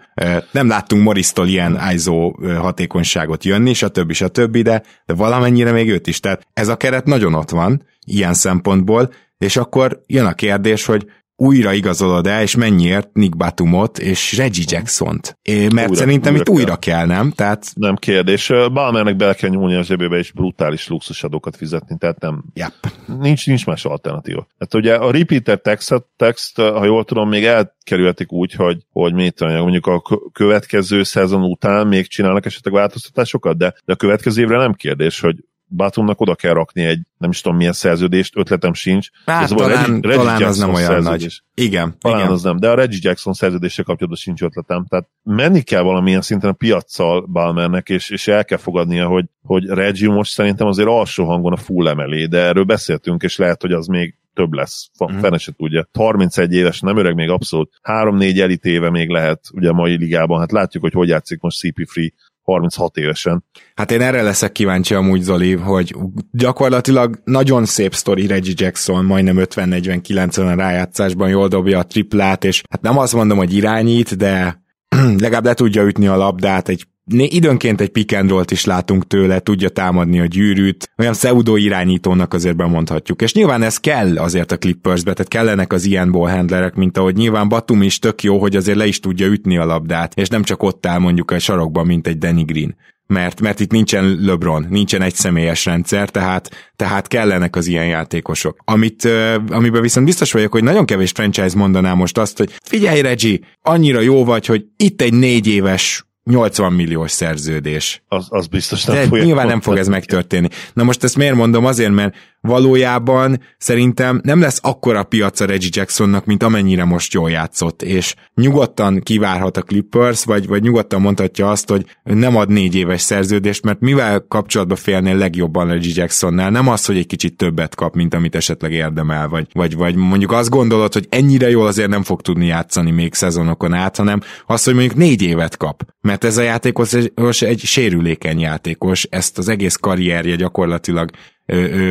Nem láttunk Moristól ilyen ISO hatékonyságot jönni, stb. stb., de, de valamennyire még őt is. Tehát ez a keret nagyon ott van, ilyen szempontból, és akkor jön a kérdés, hogy újra igazolod el, és mennyiért Nick Batumot és Reggie Jackson-t? É, mert újra, szerintem újra itt kell. újra kell, nem? Tehát... Nem kérdés. Balmernek bele kell nyúlni a zsebébe, és brutális luxusadókat fizetni, tehát nem... Yep. Nincs, nincs más alternatíva. Hát ugye a repeater text, text, ha jól tudom, még elkerülhetik úgy, hogy, hogy mit mondjuk a következő szezon után még csinálnak esetleg változtatásokat, de, de a következő évre nem kérdés, hogy Batumnak oda kell rakni egy, nem is tudom milyen szerződést, ötletem sincs. Hát, ez talán, Reggie, Reggie talán az nem olyan nagy. Igen. Talán igen. az nem, de a Reggie Jackson szerződése kapcsolatban sincs ötletem. Tehát menni kell valamilyen szinten a piaccal Balmernek, és, és el kell fogadnia, hogy, hogy Reggie most szerintem azért alsó hangon a full emelé, de erről beszéltünk, és lehet, hogy az még több lesz. Mm. Fene se tudja. 31 éves, nem öreg még abszolút. 3-4 elit éve még lehet ugye a mai ligában. Hát látjuk, hogy hogy játszik most CP3 36 évesen. Hát én erre leszek kíváncsi amúgy, Zoli, hogy gyakorlatilag nagyon szép sztori Reggie Jackson, majdnem 50-49-en a rájátszásban jól dobja a triplát, és hát nem azt mondom, hogy irányít, de [CLEARS THROAT] legalább le tudja ütni a labdát, egy időnként egy pick and is látunk tőle, tudja támadni a gyűrűt, olyan pseudo irányítónak azért bemondhatjuk. És nyilván ez kell azért a Clippersbe, tehát kellenek az ilyen ballhandlerek, mint ahogy nyilván Batum is tök jó, hogy azért le is tudja ütni a labdát, és nem csak ott áll mondjuk a sarokban, mint egy Danny Green. Mert, mert itt nincsen LeBron, nincsen egy személyes rendszer, tehát, tehát kellenek az ilyen játékosok. Amit, amiben viszont biztos vagyok, hogy nagyon kevés franchise mondaná most azt, hogy figyelj Reggie, annyira jó vagy, hogy itt egy négy éves 80 milliós szerződés. Az, az biztos nem De nyilván nem fog ez megtörténni. Na most ezt miért mondom? Azért, mert valójában szerintem nem lesz akkora piaca Reggie Jacksonnak, mint amennyire most jól játszott, és nyugodtan kivárhat a Clippers, vagy, vagy nyugodtan mondhatja azt, hogy nem ad négy éves szerződést, mert mivel kapcsolatba félnél legjobban Reggie Jacksonnál, nem az, hogy egy kicsit többet kap, mint amit esetleg érdemel, vagy, vagy, vagy mondjuk azt gondolod, hogy ennyire jól azért nem fog tudni játszani még szezonokon át, hanem az, hogy mondjuk négy évet kap, mert ez a játékos egy sérülékeny játékos, ezt az egész karrierje gyakorlatilag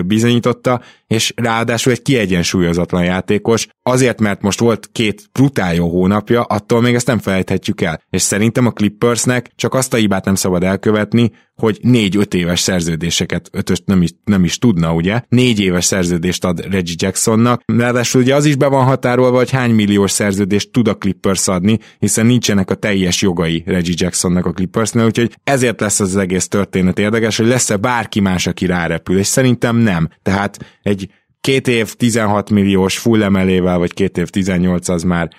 bizonyította, és ráadásul egy kiegyensúlyozatlan játékos, azért, mert most volt két brutál jó hónapja, attól még ezt nem felejthetjük el. És szerintem a Clippersnek csak azt a hibát nem szabad elkövetni, hogy négy-öt éves szerződéseket, ötöst nem is, nem is tudna, ugye? Négy éves szerződést ad Reggie Jacksonnak, ráadásul ugye az is be van határolva, hogy hány milliós szerződést tud a Clippers adni, hiszen nincsenek a teljes jogai Reggie Jacksonnak a Clippersnél, úgyhogy ezért lesz az egész történet érdekes, hogy lesz-e bárki más, aki rárepül, és szerintem nem. Tehát egy két év 16 milliós full emelével, vagy két év 18 az már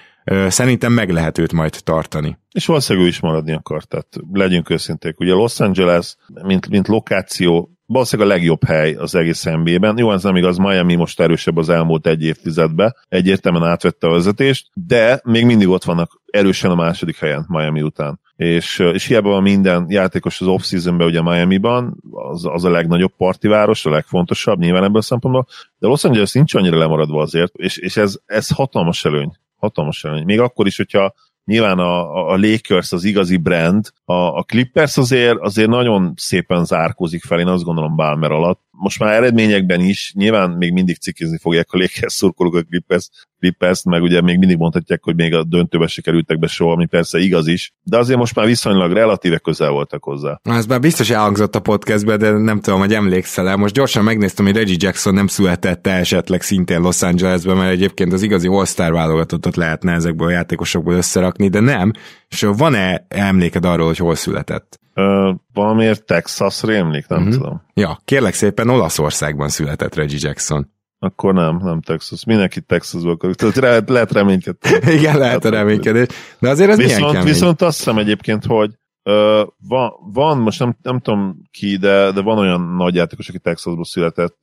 szerintem meg lehet őt majd tartani. És valószínűleg ő is maradni akar, tehát legyünk őszinték. Ugye Los Angeles, mint, mint lokáció, valószínűleg a legjobb hely az egész NBA-ben. Jó, ez nem igaz, Miami most erősebb az elmúlt egy évtizedben, egyértelműen átvette a vezetést, de még mindig ott vannak erősen a második helyen Miami után. És, és hiába van minden játékos az off-seasonben ugye Miami-ban, az, az a legnagyobb partiváros, a legfontosabb nyilván ebből a szempontból, de Los Angeles nincs annyira lemaradva azért, és, és ez, ez hatalmas előny hatalmas előny. Még akkor is, hogyha nyilván a, a Lakers az igazi brand, a, a Clippers azért, azért nagyon szépen zárkózik fel, én azt gondolom Balmer alatt. Most már eredményekben is, nyilván még mindig cikizni fogják a Lakers szurkolók a Clippers, Clippers meg ugye még mindig mondhatják, hogy még a döntőbe se kerültek be soha, ami persze igaz is, de azért most már viszonylag relatíve közel voltak hozzá. Ez már biztos elhangzott a podcastben, de nem tudom, hogy emlékszel-e. Most gyorsan megnéztem, hogy Reggie Jackson nem született esetleg szintén Los Angelesben, mert egyébként az igazi All-Star válogatottat lehetne ezekből a játékosokból összerakni, de nem. És van-e emléked arról, hogy hol született? Ö, valamiért Texas rémlik, nem Mhm. uh-huh. tudom. Ja, kérlek szépen Olaszországban született Reggie Jackson. Akkor nem, nem Texas. Mindenki Texasból akar. Tehát [LAUGHS] lehet, lehet reménykedni. Igen, lehet a reménykedés. De azért ez milyen Viszont, kemény. viszont azt hiszem egyébként, hogy ö, van, van, most nem, nem tudom ki, de, de van olyan nagy játékos, aki Texasból született,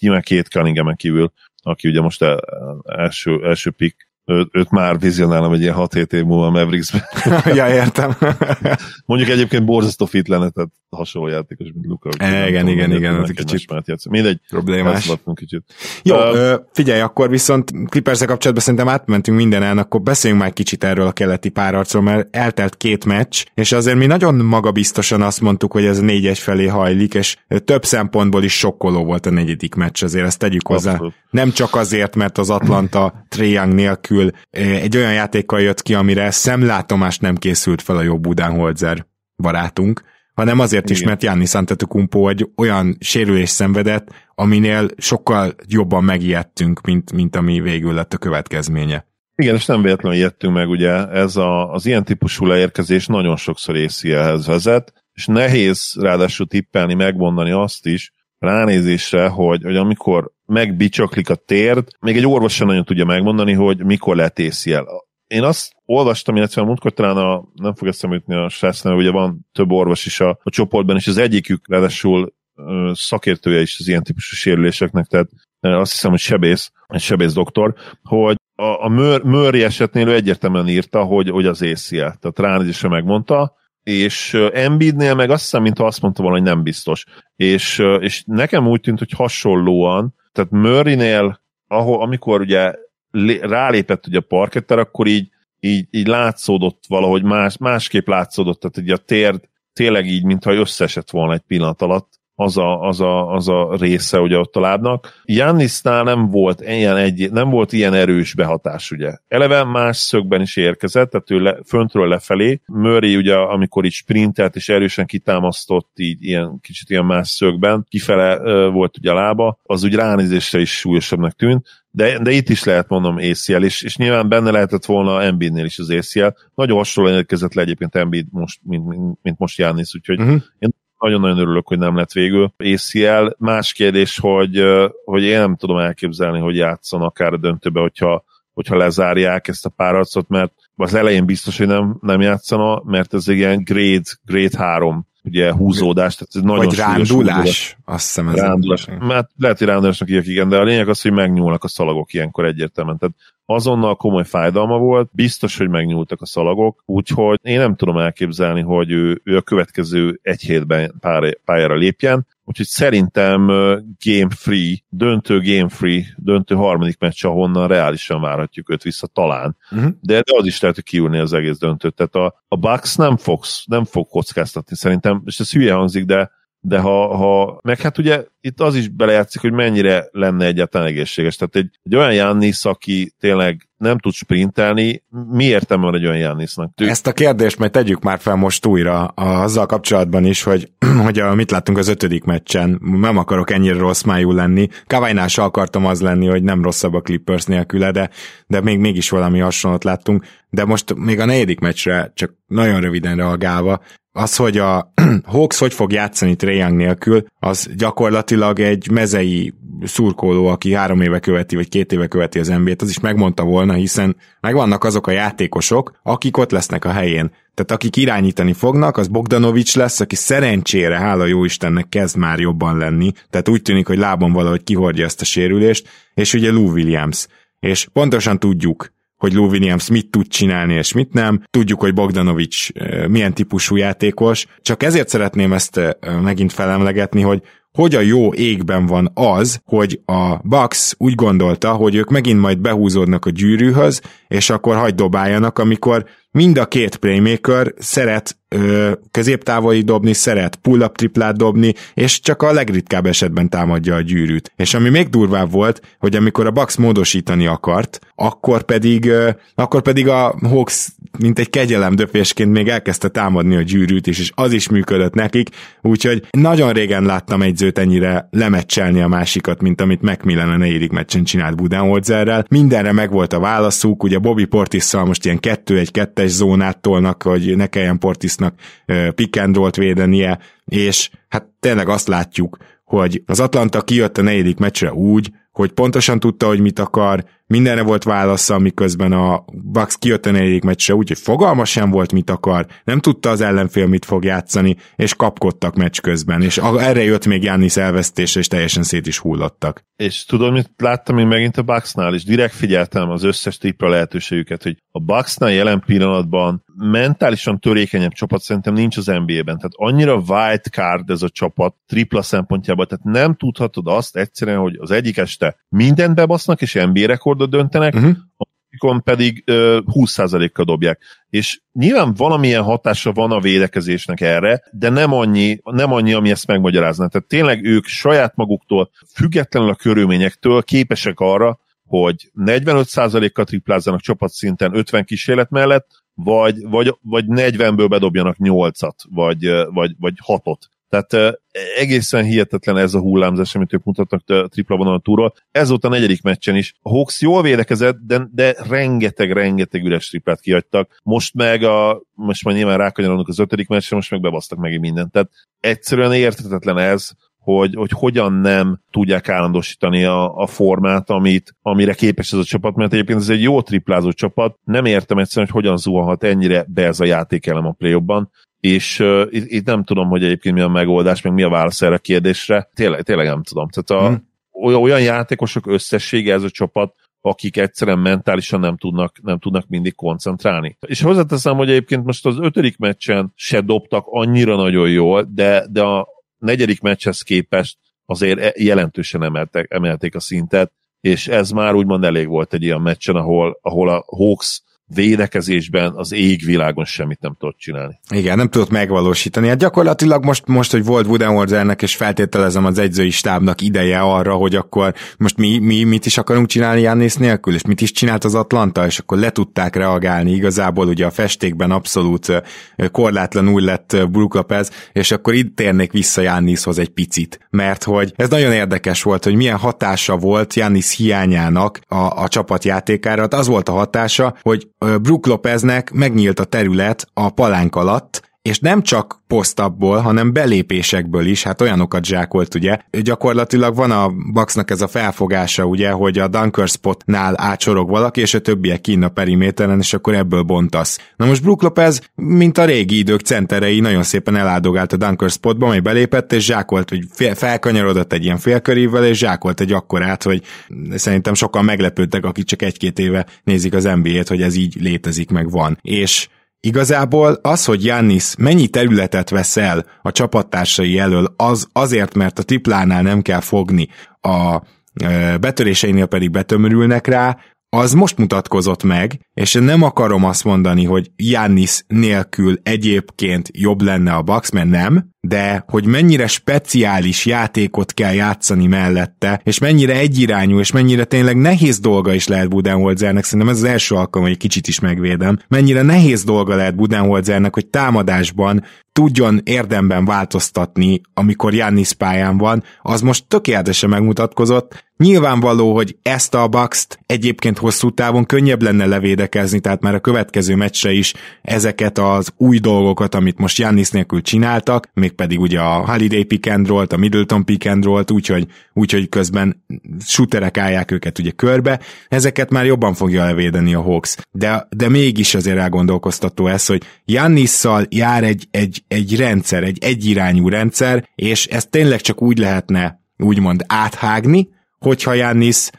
nyilván két Cunningham kívül, aki ugye most el, első, első pick, ő, őt már vizionálom egy ilyen 6-7 év múlva a Mavericksbe. [LAUGHS] ja, értem. Mondjuk egyébként borzasztó fit lenne, tehát hasonló játékos, mint Luka. úgyhogy Igen, tudom, igen, igen, ez kicsit játszani. Mindegy, Problémás. kicsit. Jó, ö, figyelj, akkor viszont clippers kapcsolatban szerintem átmentünk mindenen, akkor beszéljünk már kicsit erről a keleti párharcról, mert eltelt két meccs, és azért mi nagyon magabiztosan azt mondtuk, hogy ez a négyes felé hajlik, és több szempontból is sokkoló volt a negyedik meccs, azért ezt tegyük hozzá. Abszolút. Nem csak azért, mert az Atlanta Triang nélkül egy olyan játékkal jött ki, amire szemlátomást nem készült fel a jó Budenholzer barátunk, hanem azért is, Igen. mert Giannis Antetokounmpo egy olyan sérülés szenvedett, aminél sokkal jobban megijedtünk, mint, mint ami végül lett a következménye. Igen, és nem véletlenül ijedtünk meg, ugye ez a, az ilyen típusú leérkezés nagyon sokszor ACL-hez vezet, és nehéz ráadásul tippelni, megmondani azt is, ránézésre, hogy, hogy amikor megbicsaklik a térd, még egy orvos sem nagyon tudja megmondani, hogy mikor ACL. Én azt olvastam, illetve a múltkor talán a, nem fog eszembe jutni a srác neve, ugye van több orvos is a, a csoportban, és az egyikük ráadásul szakértője is az ilyen típusú sérüléseknek, tehát azt hiszem, hogy sebész, egy sebész doktor, hogy a, a Mur- Murray esetnél ő egyértelműen írta, hogy, hogy az ACL, tehát ránézésre megmondta, és Embiidnél meg azt hiszem, mintha azt mondta volna, hogy nem biztos. És, és nekem úgy tűnt, hogy hasonlóan, tehát Murraynél, ahol, amikor ugye rálépett ugye a parketter, akkor így, így, így látszódott valahogy más, másképp látszódott, tehát ugye a térd tényleg így, mintha összeesett volna egy pillanat alatt, az a, az a, az a része ugye ott a lábnak. Jannisnál nem volt ilyen, egy, nem volt ilyen erős behatás, ugye. Eleve más szögben is érkezett, tehát ő le, föntről lefelé. Murray ugye, amikor így sprintelt és erősen kitámasztott, így ilyen kicsit ilyen más szögben, kifele ö, volt ugye a lába, az úgy ránézésre is súlyosabbnak tűnt, de, de itt is lehet mondom ACL, és, és nyilván benne lehetett volna Embiidnél is az ACL. Nagyon hasonlóan érkezett le egyébként Embiid most, mint, mint, mint most Giannis, úgyhogy Uh-huh. Nagyon-nagyon örülök, hogy nem lett végül ACL. Más kérdés, hogy, hogy én nem tudom elképzelni, hogy játszon akár a döntőbe, hogyha, hogyha lezárják ezt a párharcot, mert az elején biztos, hogy nem, nem játszana, mert ez egy ilyen grade, grade 3 ugye húzódás, tehát ez nagyon Vagy súlyos húzódás. rándulás, azt hiszem ez. Rándulás. Hát lehet, hogy rándulásnak írják, igen, de a lényeg az, hogy megnyúlnak a szalagok ilyenkor egyértelműen. Tehát azonnal komoly fájdalma volt, biztos, hogy megnyúltak a szalagok, úgyhogy én nem tudom elképzelni, hogy ő, ő a következő egy hétben pár, pályára lépjen, úgyhogy szerintem game free, döntő game free, döntő harmadik meccs, ahonnan reálisan várhatjuk őt vissza talán. Uh-huh. De, de az is lehet, hogy kiúrni az egész döntőt. Tehát a, a Bucks nem, fogsz, nem fog kockáztatni szerintem, és ez hülye hangzik, de de ha, ha, meg hát ugye itt az is belejátszik, hogy mennyire lenne egyáltalán egészséges. Tehát egy, egy olyan Jannis, aki tényleg nem tud sprintelni, mi értelme van egy olyan Jannisnak? Ő, Ezt a kérdést majd tegyük már fel most újra a- azzal kapcsolatban is, hogy, [CLEARS THROAT] hogy a, mit láttunk az ötödik meccsen. Nem akarok ennyire rossz májú lenni. Kavajnál se akartam az lenni, hogy nem rosszabb a Clippers nélküle, de, de még mégis valami hasonlót láttunk. De most még a negyedik meccsre csak nagyon röviden reagálva, az, hogy a [CLEARS THROAT] Hawks hogy fog játszani Trae Young nélkül, az gyakorlatilag egy mezei szurkoló, aki három éve követi, vagy két éve követi az NBA-t, az is megmondta volna, hiszen megvannak azok a játékosok, akik ott lesznek a helyén. Tehát akik irányítani fognak, az Bogdanovics lesz, aki szerencsére, hála jó Istennek kezd már jobban lenni, tehát úgy tűnik, hogy lábon valahogy kihordja ezt a sérülést, és ugye Lou Williams. És pontosan tudjuk, hogy Lou Williams mit tud csinálni és mit nem. Tudjuk, hogy Bogdanovics eh, milyen típusú játékos. Csak ezért szeretném ezt eh, megint felemlegetni, hogy hogy a jó égben van az, hogy a Bucks úgy gondolta, hogy ők megint majd behúzódnak a gyűrűhöz, és akkor hagyd dobáljanak, amikor mind a két playmaker szeret ö, középtávoli dobni, szeret pull-up triplát dobni, és csak a legritkább esetben támadja a gyűrűt. És ami még durvább volt, hogy amikor a Bucks módosítani akart, akkor pedig, ö, akkor pedig a Hawks mint egy kegyelemdöpésként még elkezdte támadni a gyűrűt is, és az is működött nekik, úgyhogy nagyon régen láttam egyzőt ennyire lemecselni a másikat, mint amit Macmillan a negyedik meccsen csinált Budenholzerrel. Mindenre megvolt a válaszuk, ugye Bobby Portisszal most ilyen 2-1-2 kettes zónát tolnak, hogy ne kelljen Portisnak pick védenie, és hát tényleg azt látjuk, hogy az Atlanta kijött a negyedik meccsre úgy, hogy pontosan tudta, hogy mit akar, mindenre volt válasza, miközben a Bucks kijött a negyedik meccsre, úgyhogy fogalma sem volt, mit akar, nem tudta az ellenfél, mit fog játszani, és kapkodtak meccs közben, és erre jött még Jannis elvesztése, és teljesen szét is hullottak. És tudom, mit láttam én megint a Bucksnál, és direkt figyeltem az összes tripla lehetőségüket, hogy a Bucksnál jelen pillanatban mentálisan törékenyebb csapat szerintem nincs az NBA-ben, tehát annyira wild card ez a csapat tripla szempontjából, tehát nem tudhatod azt egyszerűen, hogy az egyik este mindent bebasznak, és NBA rekordot döntenek, uh-huh pedig ö, 20%-kal dobják. És nyilván valamilyen hatása van a védekezésnek erre, de nem annyi, nem annyi, ami ezt megmagyarázna. Tehát tényleg ők saját maguktól, függetlenül a körülményektől képesek arra, hogy 45%-kal triplázzanak csapatszinten 50 kísérlet mellett, vagy, vagy, vagy 40-ből bedobjanak 8-at, vagy, vagy, vagy 6-ot. Tehát egészen hihetetlen ez a hullámzás, amit ők mutatnak a tripla vonalon túról. Volt a negyedik meccsen is. A Hawks jól védekezett, de, de rengeteg-rengeteg üres triplát kiadtak. Most meg a, most már nyilván rákanyarodunk az ötödik meccsre, most meg bebasztak meg mindent. Tehát egyszerűen értetetlen ez, hogy, hogy hogyan nem tudják állandósítani a, a formát, amit, amire képes ez a csapat, mert egyébként ez egy jó triplázó csapat, nem értem egyszerűen, hogy hogyan zuhanhat ennyire be ez a játékelem a play és uh, itt, itt nem tudom, hogy egyébként mi a megoldás, meg mi a válasz erre a kérdésre. Tényleg, tényleg nem tudom. Tehát a, hmm. olyan játékosok összessége ez a csapat, akik egyszerűen mentálisan nem tudnak, nem tudnak mindig koncentrálni. És hozzáteszem, hogy egyébként most az ötödik meccsen se dobtak annyira nagyon jól, de, de a negyedik meccshez képest azért e- jelentősen emeltek, emelték a szintet, és ez már úgymond elég volt egy ilyen meccsen, ahol, ahol a Hawks védekezésben az égvilágon semmit nem tudott csinálni. Igen, nem tudott megvalósítani. Hát gyakorlatilag most, most hogy volt Budenholzernek, és feltételezem az egyzői stábnak ideje arra, hogy akkor most mi, mi mit is akarunk csinálni Jannis nélkül, és mit is csinált az Atlanta, és akkor le tudták reagálni. Igazából ugye a festékben abszolút korlátlanul lett Brook Lopez, és akkor itt térnék vissza Jannishoz egy picit, mert hogy ez nagyon érdekes volt, hogy milyen hatása volt Jannis hiányának a, a csapatjátékára. Hát az volt a hatása, hogy Brook Lopeznek megnyílt a terület a palánk alatt, és nem csak posztabból, hanem belépésekből is, hát olyanokat zsákolt, ugye. Gyakorlatilag van a Bucksnak ez a felfogása, ugye, hogy a dunker spotnál átsorog valaki, és a többiek kín a periméteren, és akkor ebből bontasz. Na most Brook Lopez, mint a régi idők centerei, nagyon szépen eláldogált a dunker spotba, majd belépett, és zsákolt, hogy felkanyarodott egy ilyen félkörével, és zsákolt egy akkorát, hogy szerintem sokan meglepődtek, akik csak egy-két éve nézik az NBA-t, hogy ez így létezik, meg van. És Igazából az, hogy Jannis mennyi területet vesz el a csapattársai elől, az azért, mert a triplánál nem kell fogni, a betöréseinél pedig betömörülnek rá, az most mutatkozott meg, és nem akarom azt mondani, hogy Jannis nélkül egyébként jobb lenne a Bucks, mert nem, de hogy mennyire speciális játékot kell játszani mellette, és mennyire egyirányú, és mennyire tényleg nehéz dolga is lehet Budenholzernek, szerintem ez az első alkalom, hogy kicsit is megvédem, mennyire nehéz dolga lehet Budenholzernek, hogy támadásban tudjon érdemben változtatni, amikor Jannis pályán van, az most tökéletesen megmutatkozott. Nyilvánvaló, hogy ezt a bucks egyébként hosszú távon könnyebb lenne levédekezni, tehát már a következő meccsre is ezeket az új dolgokat, amit most Jannis nélkül csináltak, mégpedig ugye a Holiday pick and a Middleton pick and úgyhogy, úgyhogy közben shooterek állják őket ugye körbe, ezeket már jobban fogja levédeni a Hawks. De, de mégis azért elgondolkoztató ez, hogy Jannisszal jár egy, egy egy, rendszer, egy egyirányú rendszer, és ezt tényleg csak úgy lehetne úgymond áthágni, hogyha Jannis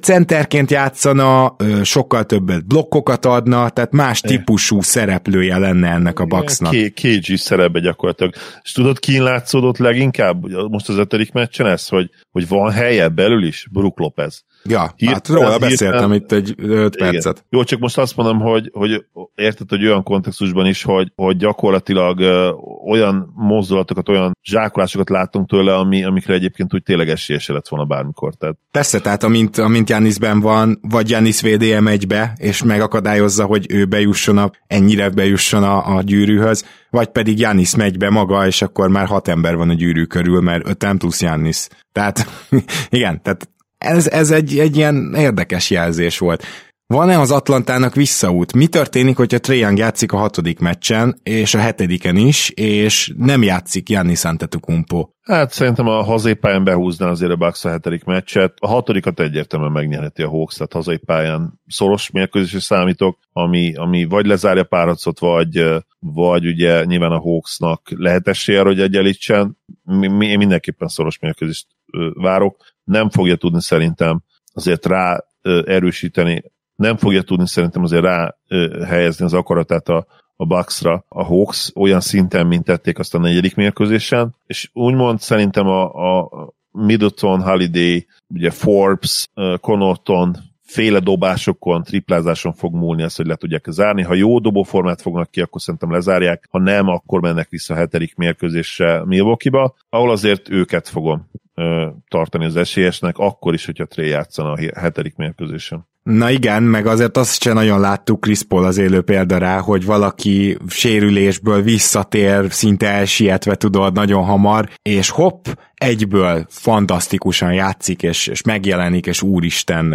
centerként játszana, sokkal többet blokkokat adna, tehát más típusú szereplője lenne ennek a Bucksnak. KG szerepe gyakorlatilag. És tudod, ki látszódott leginkább most az ötödik meccsen ez, hogy, hogy van helye belül is Brook Lopez. Ja, Hírt, hát róla beszéltem itt egy 5 percet. Jó, csak most azt mondom, hogy, hogy érted, hogy olyan kontextusban is, hogy, hogy gyakorlatilag ö, olyan mozdulatokat, olyan zsákolásokat látunk tőle, ami, amikre egyébként úgy tényleg esélyese lett volna bármikor. Tehát. Persze, tehát amint, amint Janisben van, vagy Janis VDM egybe, és megakadályozza, hogy ő bejusson a, ennyire bejusson a, a gyűrűhöz, vagy pedig Janis megy be maga, és akkor már hat ember van a gyűrű körül, mert öten plusz Janis. Tehát [LAUGHS] igen, tehát ez, ez egy, egy ilyen érdekes jelzés volt. van-e az Atlantának visszaút? Mi történik, hogyha Young játszik a hatodik meccsen, és a hetediken is, és nem játszik Giannis Antetokounmpo? Hát szerintem a hazai pályán behúzná azért a Bucks a hetedik meccset. A hatodikat egyértelműen megnyerheti a Hawks, tehát hazai pályán szoros mérkőzésre számítok, ami, ami vagy lezárja párharcot, vagy, vagy ugye nyilván a Hawksnak lehet esélye, hogy egyenlítsen. Én mindenképpen szoros mérkőzést várok. Nem fogja tudni szerintem azért rá erősíteni, nem fogja tudni szerintem azért rá helyezni az akaratát a, a Bucksra a Hawks olyan szinten, mint tették azt a negyedik mérkőzésen, és úgymond szerintem a, a Middleton, Holiday, ugye Forbes, Connaughton féle dobásokon, triplázáson fog múlni az, hogy le tudják zárni. Ha jó dobóformát fognak ki, akkor szerintem lezárják, ha nem, akkor mennek vissza a hetedik mérkőzésre Milwaukee-ba, ahol azért őket fogom tartani az esélyesnek, akkor is, hogyha Trey játszana a hetedik mérkőzésen. Na igen, meg azért azt sem nagyon láttuk Chris Paul az élő példa rá, hogy valaki sérülésből visszatér, szinte elsietve tudod nagyon hamar, és hopp, egyből fantasztikusan játszik, és, és megjelenik, és úristen,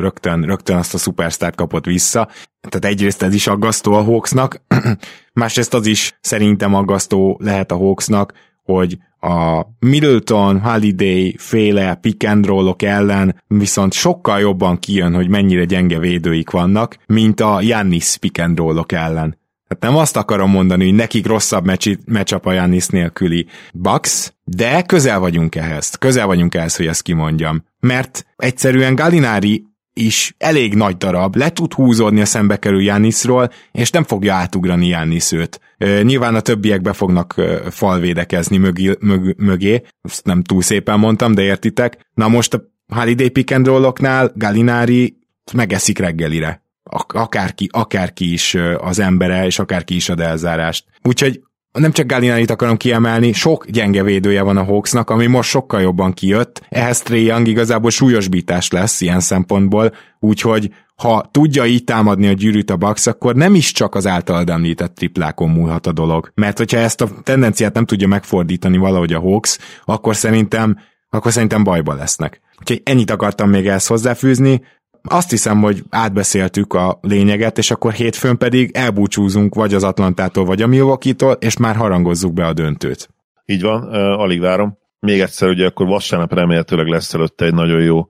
rögtön, rögtön azt a szupersztárt kapott vissza. Tehát egyrészt ez is aggasztó a Hawksnak, [CLEARS THROAT] másrészt az is szerintem aggasztó lehet a Hawksnak, hogy a Middleton, Holiday féle pick and rollok ellen viszont sokkal jobban kijön, hogy mennyire gyenge védőik vannak, mint a Jannis pick and rollok ellen. Tehát nem azt akarom mondani, hogy nekik rosszabb meccsap a Jannis nélküli Bucks, de közel vagyunk ehhez. Közel vagyunk ehhez, hogy ezt kimondjam. Mert egyszerűen Galinari is elég nagy darab, le tud húzódni a szembe kerül Jániszról, és nem fogja átugrani Jánisz őt. Nyilván a többiek be fognak falvédekezni mögé, mög, mögé, ezt nem túl szépen mondtam, de értitek. Na most a Holiday pick and roll-oknál Galinari megeszik reggelire. Akárki, akárki is az embere, és akárki is ad elzárást. Úgyhogy nem csak Gallinari-t akarom kiemelni, sok gyenge védője van a Hawksnak, ami most sokkal jobban kijött. Ehhez Trey Young igazából súlyosbítás lesz ilyen szempontból, úgyhogy ha tudja így támadni a gyűrűt a Bucks, akkor nem is csak az általad említett triplákon múlhat a dolog. Mert hogyha ezt a tendenciát nem tudja megfordítani valahogy a Hawks, akkor szerintem, akkor szerintem bajba lesznek. Úgyhogy ennyit akartam még ezt hozzáfűzni, azt hiszem, hogy átbeszéltük a lényeget, és akkor hétfőn pedig elbúcsúzunk vagy az Atlantától, vagy a Milwaukee-tól, és már harangozzuk be a döntőt. Így van, alig várom. Még egyszer, ugye akkor vasárnap remélhetőleg lesz előtte egy nagyon jó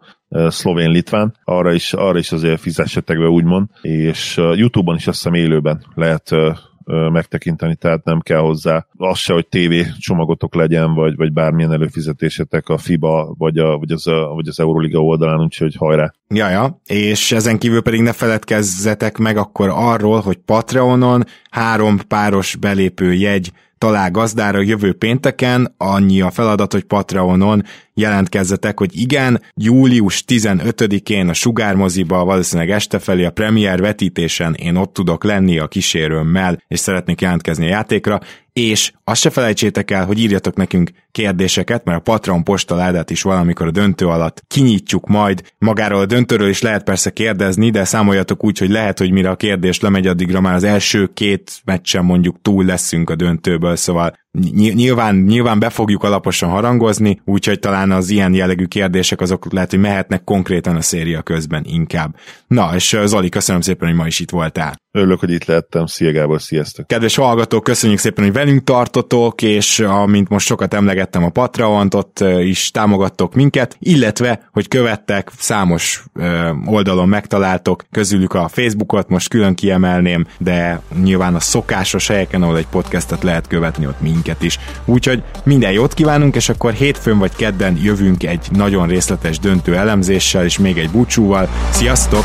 szlovén-litván, arra is, arra is azért fizessetek be úgymond, és Youtube-on is azt hiszem élőben lehet megtekinteni, tehát nem kell hozzá az se, hogy TV csomagotok legyen, vagy, vagy bármilyen előfizetésetek a FIBA, vagy, a, vagy, az, a, vagy az Euroliga oldalán, úgyhogy hajrá! Ja, és ezen kívül pedig ne feledkezzetek meg akkor arról, hogy Patreonon három páros belépő jegy talál gazdára jövő pénteken, annyi a feladat, hogy Patreonon jelentkezzetek, hogy igen, július 15-én a Sugármoziba, valószínűleg este felé a premier vetítésen én ott tudok lenni a kísérőmmel, és szeretnék jelentkezni a játékra, és azt se felejtsétek el, hogy írjatok nekünk kérdéseket, mert a Patreon postaládát is valamikor a döntő alatt kinyitjuk majd. Magáról a döntőről is lehet persze kérdezni, de számoljatok úgy, hogy lehet, hogy mire a kérdés lemegy, addigra már az első két meccsen mondjuk túl leszünk a döntőből, szóval nyilván, nyilván be fogjuk alaposan harangozni, úgyhogy talán az ilyen jellegű kérdések azok lehet, hogy mehetnek konkrétan a széria közben inkább. Na, és Zoli, köszönöm szépen, hogy ma is itt voltál. Örülök, hogy itt lehettem. Szia Gábor, sziasztok! Kedves hallgatók, köszönjük szépen, hogy velünk tartotok, és amint most sokat emlegettem a Patreon-t, ott is támogattok minket, illetve, hogy követtek, számos oldalon megtaláltok, közülük a Facebookot most külön kiemelném, de nyilván a szokásos helyeken, ahol egy podcastet lehet követni, ott minket is. Úgyhogy minden jót kívánunk, és akkor hétfőn vagy kedden jövünk egy nagyon részletes döntő elemzéssel, és még egy búcsúval. Sziasztok!